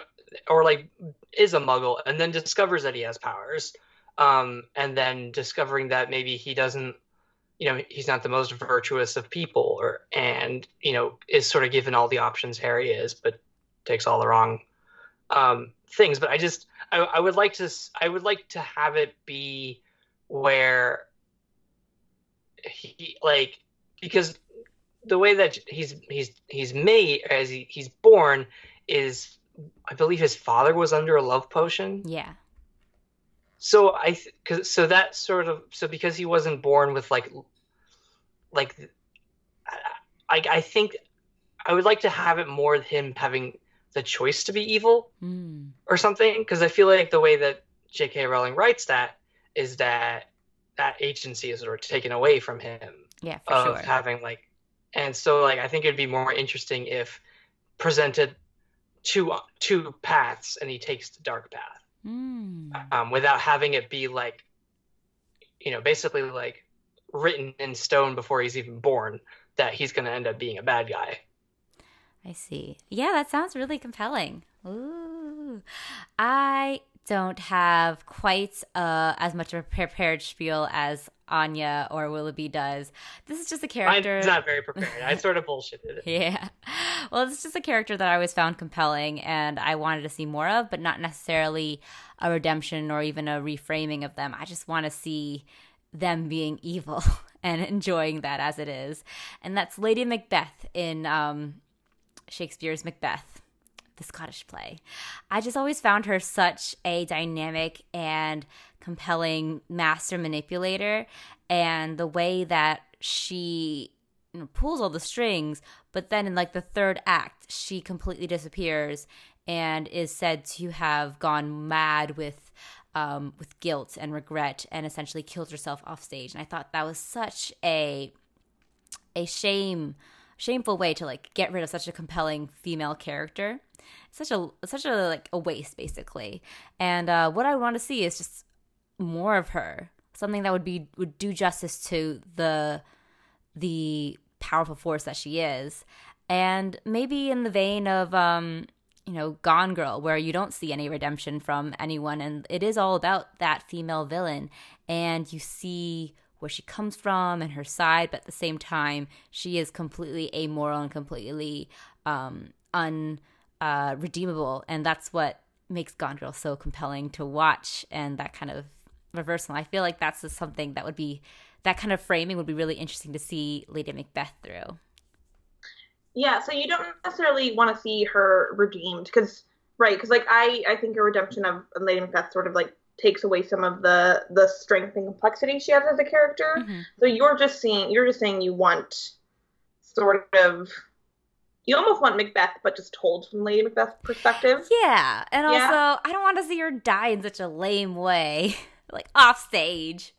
or like is a muggle, and then discovers that he has powers, um, and then discovering that maybe he doesn't, you know, he's not the most virtuous of people, or and you know is sort of given all the options Harry is, but takes all the wrong um, things. But I just I, I would like to i would like to have it be where he like because the way that he's he's he's made as he, he's born is I believe his father was under a love potion. Yeah. So I th- cause, so that sort of so because he wasn't born with like like I I think I would like to have it more him having the choice to be evil Mm. or something because I feel like the way that J.K. Rowling writes that is that that agency is sort of taken away from him Yeah, for of sure. having like and so like I think it'd be more interesting if presented two two paths and he takes the dark path Mm. um, without having it be like you know basically like written in stone before he's even born that he's going to end up being a bad guy I see. Yeah, that sounds really compelling. Ooh. I don't have quite uh, as much of a prepared spiel as Anya or Willoughby does. This is just a character. I'm not very prepared I sort of bullshitted it (laughs) Yeah. Well, it's just a character that I always found compelling and I wanted to see more of, but not necessarily a redemption or even a reframing of them. I just want to see them being (laughs) evil and enjoying that as it is. And that's Lady Macbeth in um, Shakespeare's Macbeth, the Scottish play. I just always found her such a dynamic and compelling master manipulator, and the way that she you know, pulls all the strings, but then in like the third act, she completely disappears and is said to have gone mad with um, with guilt and regret and essentially killed herself off stage. And I thought that was such a a shame shameful way to like get rid of such a compelling female character. Such a such a like a waste basically. And uh, what I want to see is just more of her. Something that would be would do justice to the the powerful force that she is. And maybe in the vein of um you know, Gone Girl, where you don't see any redemption from anyone. And it is all about that female villain. And you see where she comes from and her side, but at the same time, she is completely amoral and completely um, unredeemable. Uh, redeemable, and that's what makes Gone Girl so compelling to watch and that kind of reversal. I feel like that's just something that would be, that kind of framing would be really interesting to see Lady Macbeth through. Yeah, so you don't necessarily want to see her redeemed because, right? Because like I, I think a redemption of Lady Macbeth sort of like takes away some of the the strength and complexity she has as a character. Mm-hmm. So you're just seeing, you're just saying you want sort of you almost want Macbeth, but just told from Lady Macbeth's perspective. Yeah, and yeah. also I don't want to see her die in such a lame way, (laughs) like off stage.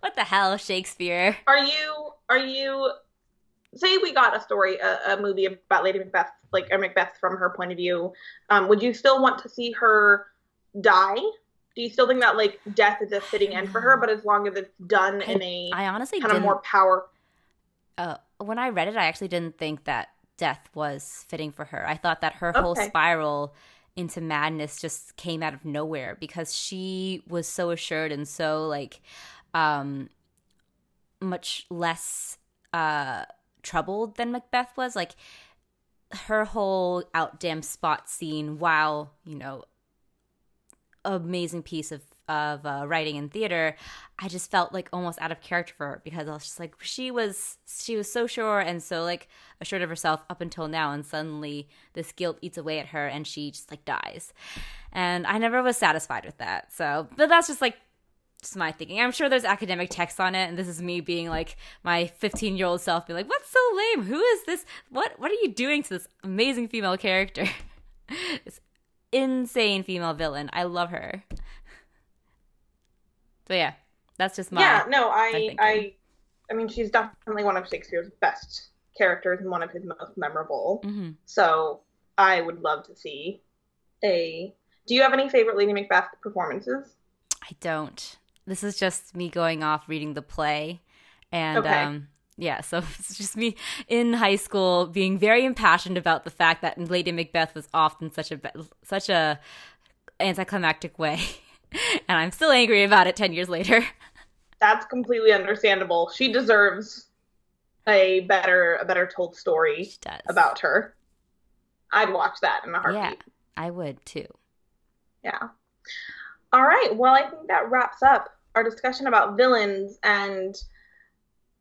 What the hell, Shakespeare? Are you are you say we got a story, a, a, movie about Lady Macbeth, like a Macbeth from her point of view, um, would you still want to see her die? Do you still think that like death is a fitting end for her, but as long as it's done I, in a I honestly kind of more power. Uh, when I read it, I actually didn't think that death was fitting for her. I thought that her okay. whole spiral into madness just came out of nowhere because she was so assured and so like um much less uh troubled than Macbeth was. Like her whole out damn spot scene, while you know, amazing piece of of uh, writing and theater, I just felt like almost out of character for her because I was just like she was she was so sure and so like assured of herself up until now, and suddenly this guilt eats away at her and she just like dies, and I never was satisfied with that. So, but that's just like just my thinking. I'm sure there's academic text on it, and this is me being like my 15 year old self, being like, "What's so lame? Who is this? What What are you doing to this amazing female character? (laughs) this insane female villain. I love her." So yeah, that's just my yeah. No, I I I mean, she's definitely one of Shakespeare's best characters and one of his most memorable. Mm-hmm. So I would love to see a. Do you have any favorite Lady Macbeth performances? I don't this is just me going off reading the play and okay. um yeah, so (laughs) it's just me in high school being very impassioned about the fact that Lady Macbeth was often such a such a anticlimactic way, (laughs) (laughs) and I'm still angry about it ten years later. (laughs) That's completely understandable. She deserves a better a better told story about her. I'd watch that in a heartbeat. Yeah, I would too. Yeah. All right. Well, I think that wraps up our discussion about villains and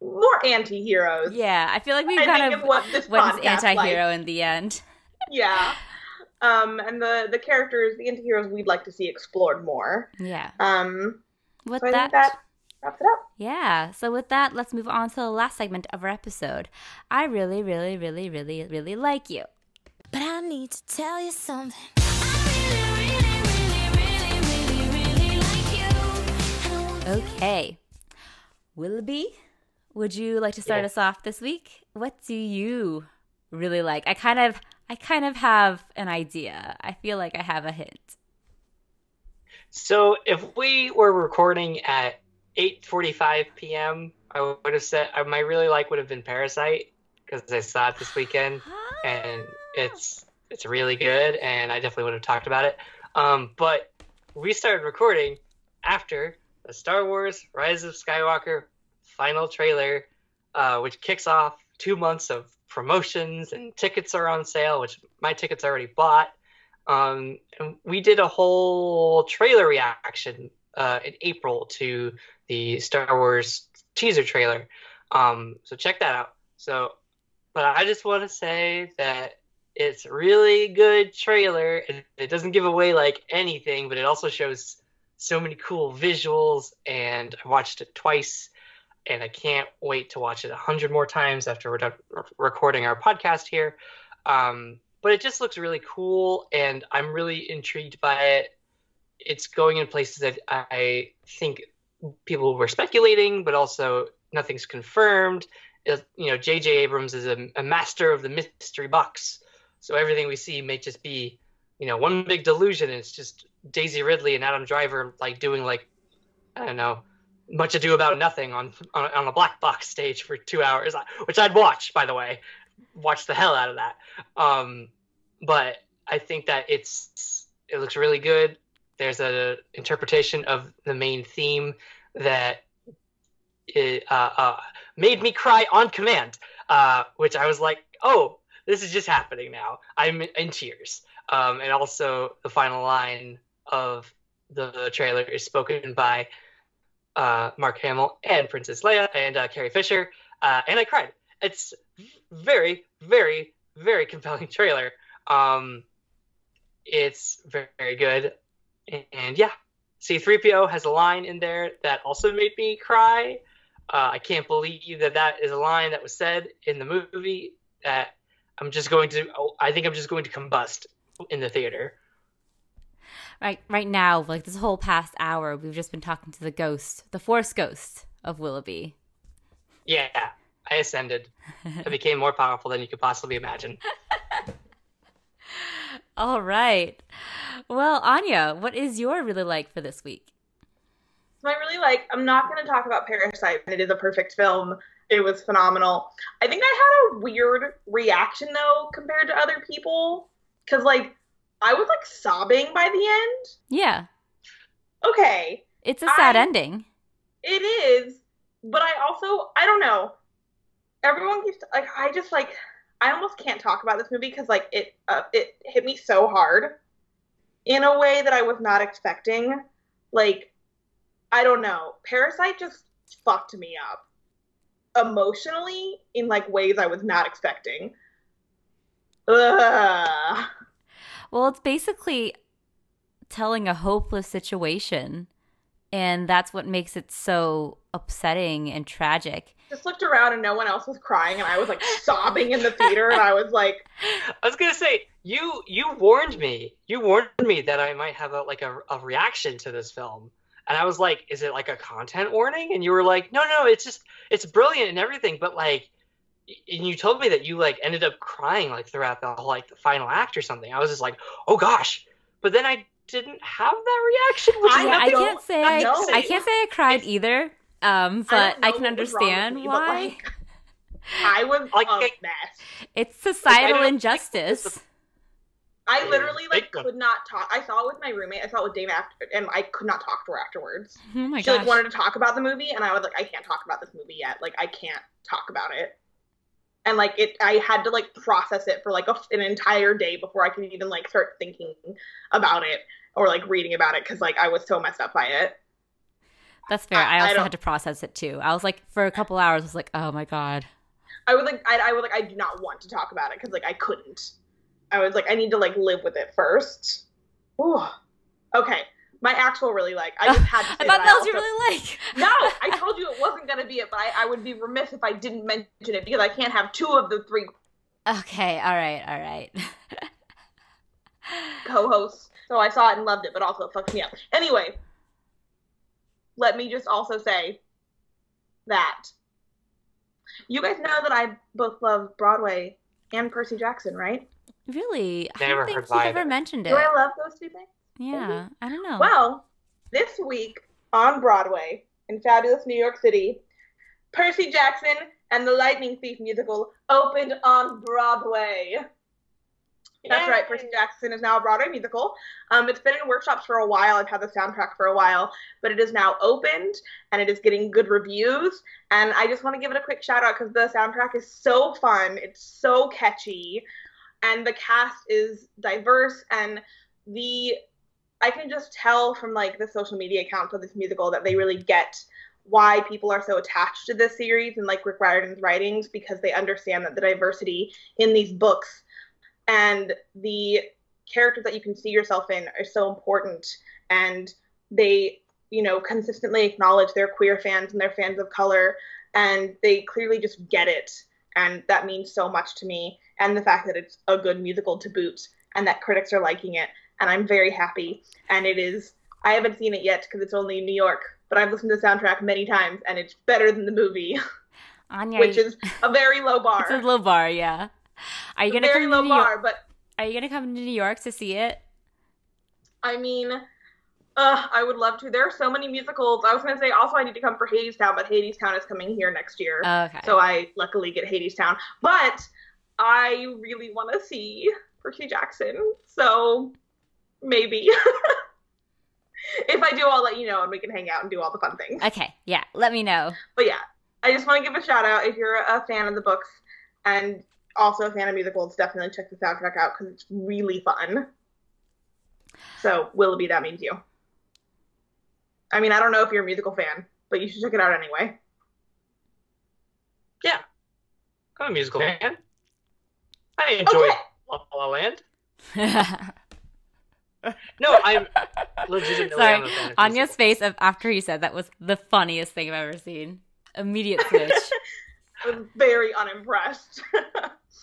more anti-heroes. Yeah, I feel like we kind of went anti-hero like. in the end. (laughs) yeah. Um, and the the characters, the anti-heroes we'd like to see explored more. Yeah. Um, with so that, that wraps it up. Yeah. So with that, let's move on to the last segment of our episode. I really, really, really, really, really like you. But I need to tell you something. Okay. Willoughby, would you like to start yeah. us off this week? What do you really like? I kind of I kind of have an idea. I feel like I have a hint. So if we were recording at 8:45 p.m., I would have said my really like would have been Parasite because I saw it this weekend and it's it's really good and I definitely would have talked about it. Um, but we started recording after the Star Wars Rise of Skywalker final trailer, uh, which kicks off two months of promotions and tickets are on sale, which my tickets already bought. Um, and we did a whole trailer reaction uh, in April to the Star Wars teaser trailer. Um, so check that out. So, but I just want to say that It's really good trailer. It, it doesn't give away like anything, but it also shows so many cool visuals. And I watched it twice, and I can't wait to watch it a hundred more times after we're done recording our podcast here. Um, but it just looks really cool, and I'm really intrigued by it. It's going in places that I think people were speculating, but also nothing's confirmed. It, you know, J.J. Abrams is a, a, master of the mystery box, so everything we see may just be, you know, one big delusion. And it's just Daisy Ridley and Adam Driver like doing like, I don't know, much ado about nothing on on, on a black box stage for two hours, which I'd watch, by the way, watch the hell out of that. Um, but I think that it's it looks really good. There's a interpretation of the main theme that it, uh, uh, made me cry on command, uh, which I was like, oh, this is just happening now. I'm in tears. Um, and also, the final line of the trailer is spoken by uh, Mark Hamill and Princess Leia and uh, Carrie Fisher, uh, and I cried. It's very, very, very compelling (laughs) trailer. Um, it's very, very good, and, and yeah, C3PO has a line in there that also made me cry. Uh, I can't believe that that is a line that was said in the movie. That I'm just going to. I think I'm just going to combust in the theater. Right, right now, like this whole past hour, we've just been talking to the ghost, the Force ghost of Willoughby. Yeah, I ascended. I became more powerful than you could possibly imagine. (laughs) All right. Well, Anya, what is your really like for this week? So I really like. I'm not going to talk about Parasite. It is a perfect film. It was phenomenal. I think I had a weird reaction though compared to other people because like I was like sobbing by the end. Yeah. Okay. It's a sad I, ending. It is, but I also I don't know. Everyone keeps like I just like I almost can't talk about this movie because like it uh, it hit me so hard in a way that I was not expecting. Like I don't know, Parasite just fucked me up emotionally in like ways I was not expecting. Ugh. Well, it's basically telling a hopeless situation, and that's what makes it so upsetting and tragic. Just looked around and no one else was crying and I was like sobbing in the theater and I was like (laughs) I was gonna say you you warned me. You warned me that I might have a like a, a reaction to this film. And I was like is it like a content warning? And you were like no no it's just it's brilliant and everything but like and you told me that you like ended up crying like throughout the whole like the final act or something I was just like oh gosh but then I didn't have that reaction which I, I can't say I, I can't say I cried either um, but I, I can understand me, why. Like, I was (laughs) like a mess. It's societal like, injustice. I literally like could not talk. I saw it with my roommate. I saw it with Dave after, and I could not talk to her afterwards. Oh my she like wanted to talk about the movie, and I was like, I can't talk about this movie yet. Like, I can't talk about it. And like it, I had to like process it for like a, an entire day before I could even like start thinking about it or like reading about it because like I was so messed up by it. That's fair. I, I also I had to process it too. I was like, for a couple hours, I was like, oh my god. I was like, I, I was like, I do not want to talk about it because like I couldn't. I was like, I need to like live with it first. Ooh. Okay. My actual really like, I (laughs) just had to. I thought that, that was your really like. (laughs) no, I told you it wasn't gonna be it, but I, I would be remiss if I didn't mention it because I can't have two of the three. Okay. All right. All right. (laughs) co-hosts. So I saw it and loved it, but also it fucked me up. Anyway, let me just also say that you guys know that I both love Broadway and Percy Jackson, right? Really? I don't think you've ever mentioned it. Do I love those two things? Yeah? I don't know. Well, this week on Broadway in fabulous New York City, Percy Jackson and the Lightning Thief musical opened on Broadway. That's right. Percy Jackson is now a Broadway musical. Um, it's been in workshops for a while. I've had the soundtrack for a while, but it is now opened and it is getting good reviews. And I just want to give it a quick shout out because the soundtrack is so fun. It's so catchy, and the cast is diverse. And the I can just tell from like the social media accounts of this musical that they really get why people are so attached to this series and like Rick Riordan's writings because they understand that the diversity in these books and the characters that you can see yourself in are so important. And they you know consistently acknowledge their queer fans and their fans of color and they clearly just get it. And that means so much to me. And the fact that it's a good musical to boot and that critics are liking it and i'm very happy and it is i haven't seen it yet because it's only in new york but i've listened to the soundtrack many times and it's better than the movie (laughs) Anya, which is a very low bar (laughs) it's a low bar, yeah. Are you gonna very come low to New York? but Are you gonna come to New York to see it? I mean, uh, I would love to. There are so many musicals. I was gonna say also I need to come for Hadestown, but Hadestown is coming here next year, Okay. so I luckily get Hadestown, But I really want to see Percy Jackson, so maybe. (laughs) if I do, I'll let you know, and we can hang out and do all the fun things. okay, yeah. Let me know. But yeah, I just want to give a shout out if you're a fan of the books and also a fan of musicals. Definitely check the soundtrack out because it's really fun. So Willoughby, that means you. I mean, I don't know if you're a musical fan, but you should check it out anyway. Yeah. I'm a musical fan. I enjoy Okay. La La Land. (laughs) No, I'm legitimately I'm a fan Sorry, Anya's face of after he said that was the funniest thing I've ever seen. Immediate (laughs) switch. I was very unimpressed. (laughs)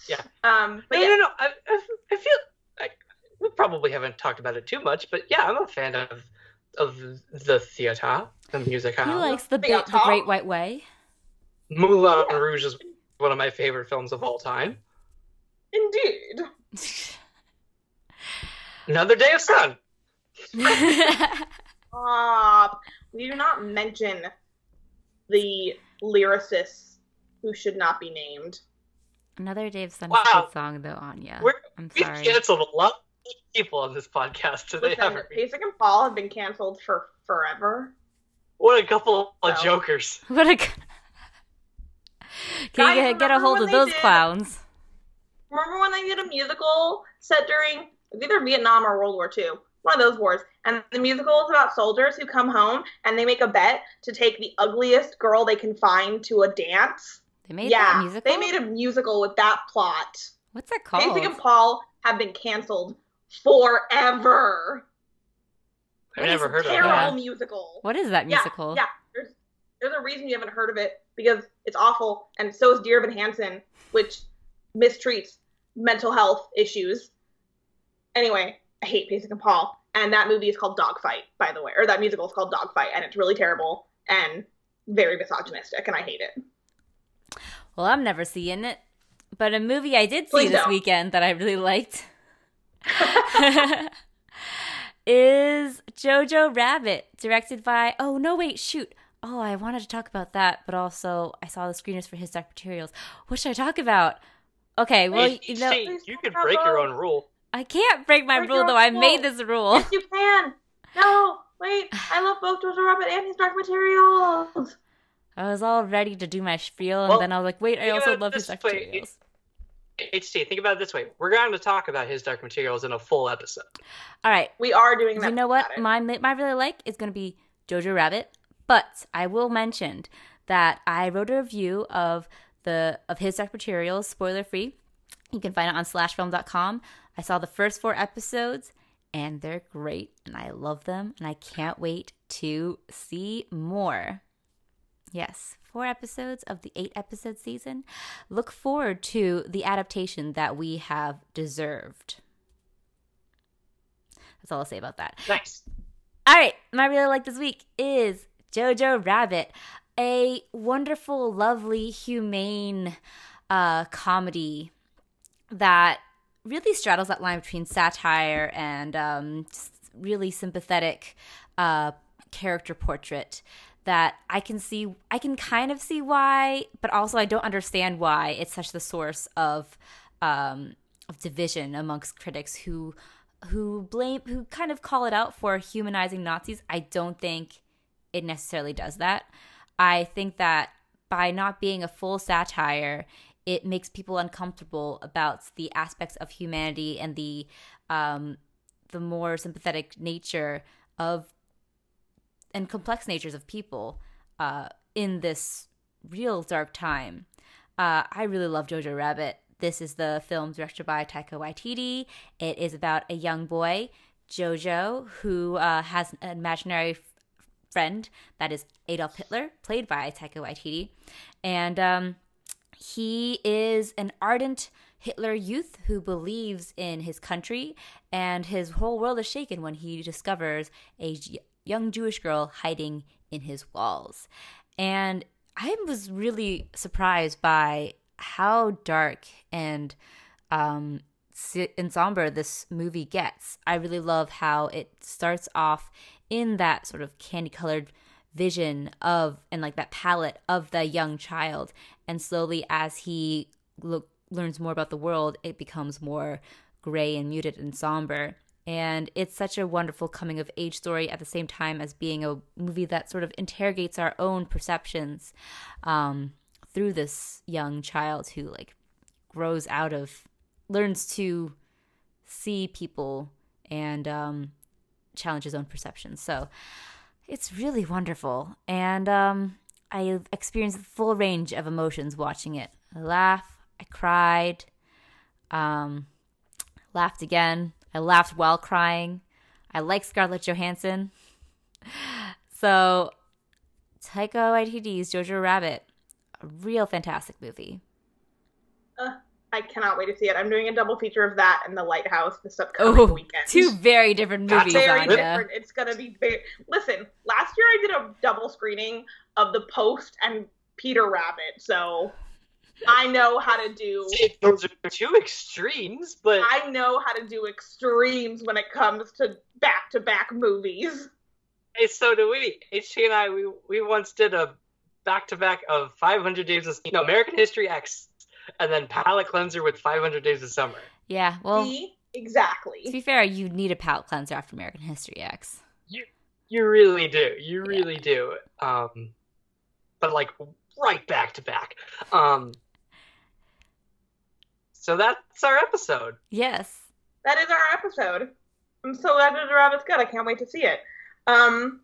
Yeah. Um, but No, yeah, no, no. I, I, I feel I, we probably haven't talked about it too much, but yeah, I'm a fan of of the theater, the musical. he likes the, They the. Great White Way. Moulin Yeah. Rouge is one of my favorite films of all time. indeed. (laughs) Another Day of Sun. (laughs) Stop. We do not mention the lyricists who should not be named. Another day of Sun Wow. is a good song though, Anya. We're, I'm we've sorry. canceled a lot of people on this podcast today, Listen, haven't? Pasek and Paul have been canceled for forever. What a couple of jokers. What a. (laughs) Can Guys, you get, get a hold of those did- clowns? Remember when they did a musical set during it was either Vietnam or World War II? One of those wars. And the musical is about soldiers who come home and they make a bet to take the ugliest girl they can find to a dance. They made yeah, that musical. they made a musical with that plot. What's that called? Pasek and Paul have been canceled forever. I've never heard of it. Terrible that. musical. What is that Yeah, musical? Yeah, there's there's a reason you haven't heard of it because it's awful, and so is Dear Evan Hansen, which mistreats mental health issues. Anyway, I hate Pasek and Paul, and that movie is called Dogfight, by the way, or that musical is called Dogfight, and it's really terrible and very misogynistic, and I hate it. Well, I'm never seeing it. But a movie I did see Please this don't. weekend that I really liked (laughs) is Jojo Rabbit, directed by. Oh, no, wait, shoot. Oh, I wanted to talk about that, but also I saw the screeners for His Dark Materials. What should I talk about? Okay, well, Hey, you know, see, you can break your own rule. I can't break my Break rule, your though. I rule. made this rule. Yes, you can. No, wait, I love both Jojo Rabbit and his Dark Materials. I was all ready to do my spiel, and Well, then I was like, wait, I think also about love His this Dark way. Materials. HT, think about it this way. We're going to talk about his Dark Materials in a full episode. All right, We are doing that. you know what my my really like is going to be Jojo Rabbit, but I will mention that I wrote a review of the of his Dark Materials, spoiler free. You can find it on slashfilm.com. I saw the first four episodes and they're great and I love them and I can't wait to see more. Yes, four episodes of the eight episode season. Look forward to the adaptation that we have deserved. That's all I'll say about that. Nice. All right, my really like this week is Jojo Rabbit, a wonderful, lovely, humane uh, comedy that really straddles that line between satire and um, really sympathetic uh, character portrait. That I can see, I can kind of see why, but also I don't understand why it's such the source of um, of division amongst critics who who blame who kind of call it out for humanizing Nazis. I don't think it necessarily does that. I think that by not being a full satire, it makes people uncomfortable about the aspects of humanity and the um, the more sympathetic nature of and complex natures of people uh, in this real dark time. Uh, I really love Jojo Rabbit. This is the film directed by Taika Waititi. It is about a young boy, Jojo, who uh, has an imaginary friend that is Adolf Hitler, played by Taika Waititi. And um, he is an ardent Hitler youth who believes in his country, and his whole world is shaken when he discovers a young Jewish girl hiding in his walls. And I was really surprised by how dark and um, and somber this movie gets. I really love how it starts off in that sort of candy colored vision of and like that palette of the young child and slowly as he learns more about the world it becomes more gray and muted and somber. And it's such a wonderful coming of age story at the same time as being a movie that sort of interrogates our own perceptions um, through this young child who like grows out of learns to see people and um, challenge his own perceptions. So it's really wonderful. And um, i experienced the full range of emotions watching it i laughed i cried um, laughed again I laughed while crying. I like Scarlett Johansson. (laughs) So, Taika Waititi's Jojo Rabbit, a real fantastic movie. Uh, I cannot wait to see it. I'm doing a double feature of that and The Lighthouse this upcoming Oh, weekend. two very different That's movies, very Anya. different. It's gonna be very. Listen, last year I did a double screening of The Post and Peter Rabbit, so I know how to do. (laughs) Those are two extremes, but I know how to do extremes when it comes to back-to-back movies. hey, so do we. HT and I, we we once did a back to back of 500 Days of no American History X, and then Palate Cleanser with 500 Days of Summer. Yeah, well, See? to be fair, you need a palate cleanser after American History X. You you really do. You really do. Um, but like right back to back. Um, so that's our episode. Yes. That is our episode. I'm so glad that Jojo Rabbit's good. I can't wait to see it. Um,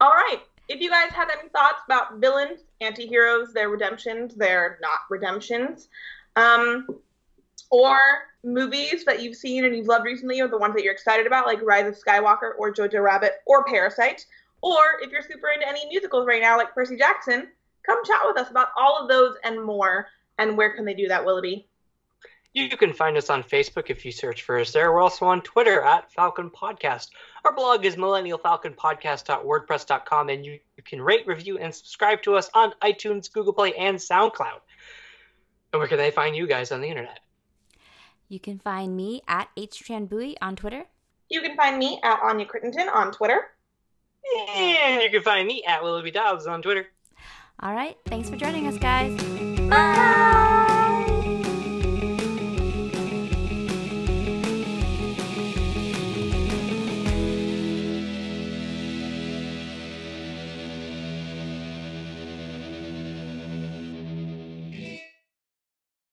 all right. If you guys have any thoughts about villains, anti-heroes, their redemptions, their not redemptions, um, or movies that you've seen and you've loved recently, or the ones that you're excited about, like Rise of Skywalker or Jojo Rabbit or Parasite, or if you're super into any musicals right now, like Percy Jackson, come chat with us about all of those and more. And where can they do that, Willoughby? You can find us on Facebook if you search for us there. We're also on Twitter at Falcon Podcast. Our blog is millennialfalconpodcast.wordpress.com, and you, you can rate, review, and subscribe to us on iTunes, Google Play, and SoundCloud. And where can they find you guys on the internet? You can find me at HTranBui on Twitter. You can find me at Anya Crittenden on Twitter. And you can find me at Willoughby Dobbs on Twitter. All right. Thanks for joining us, guys. Bye.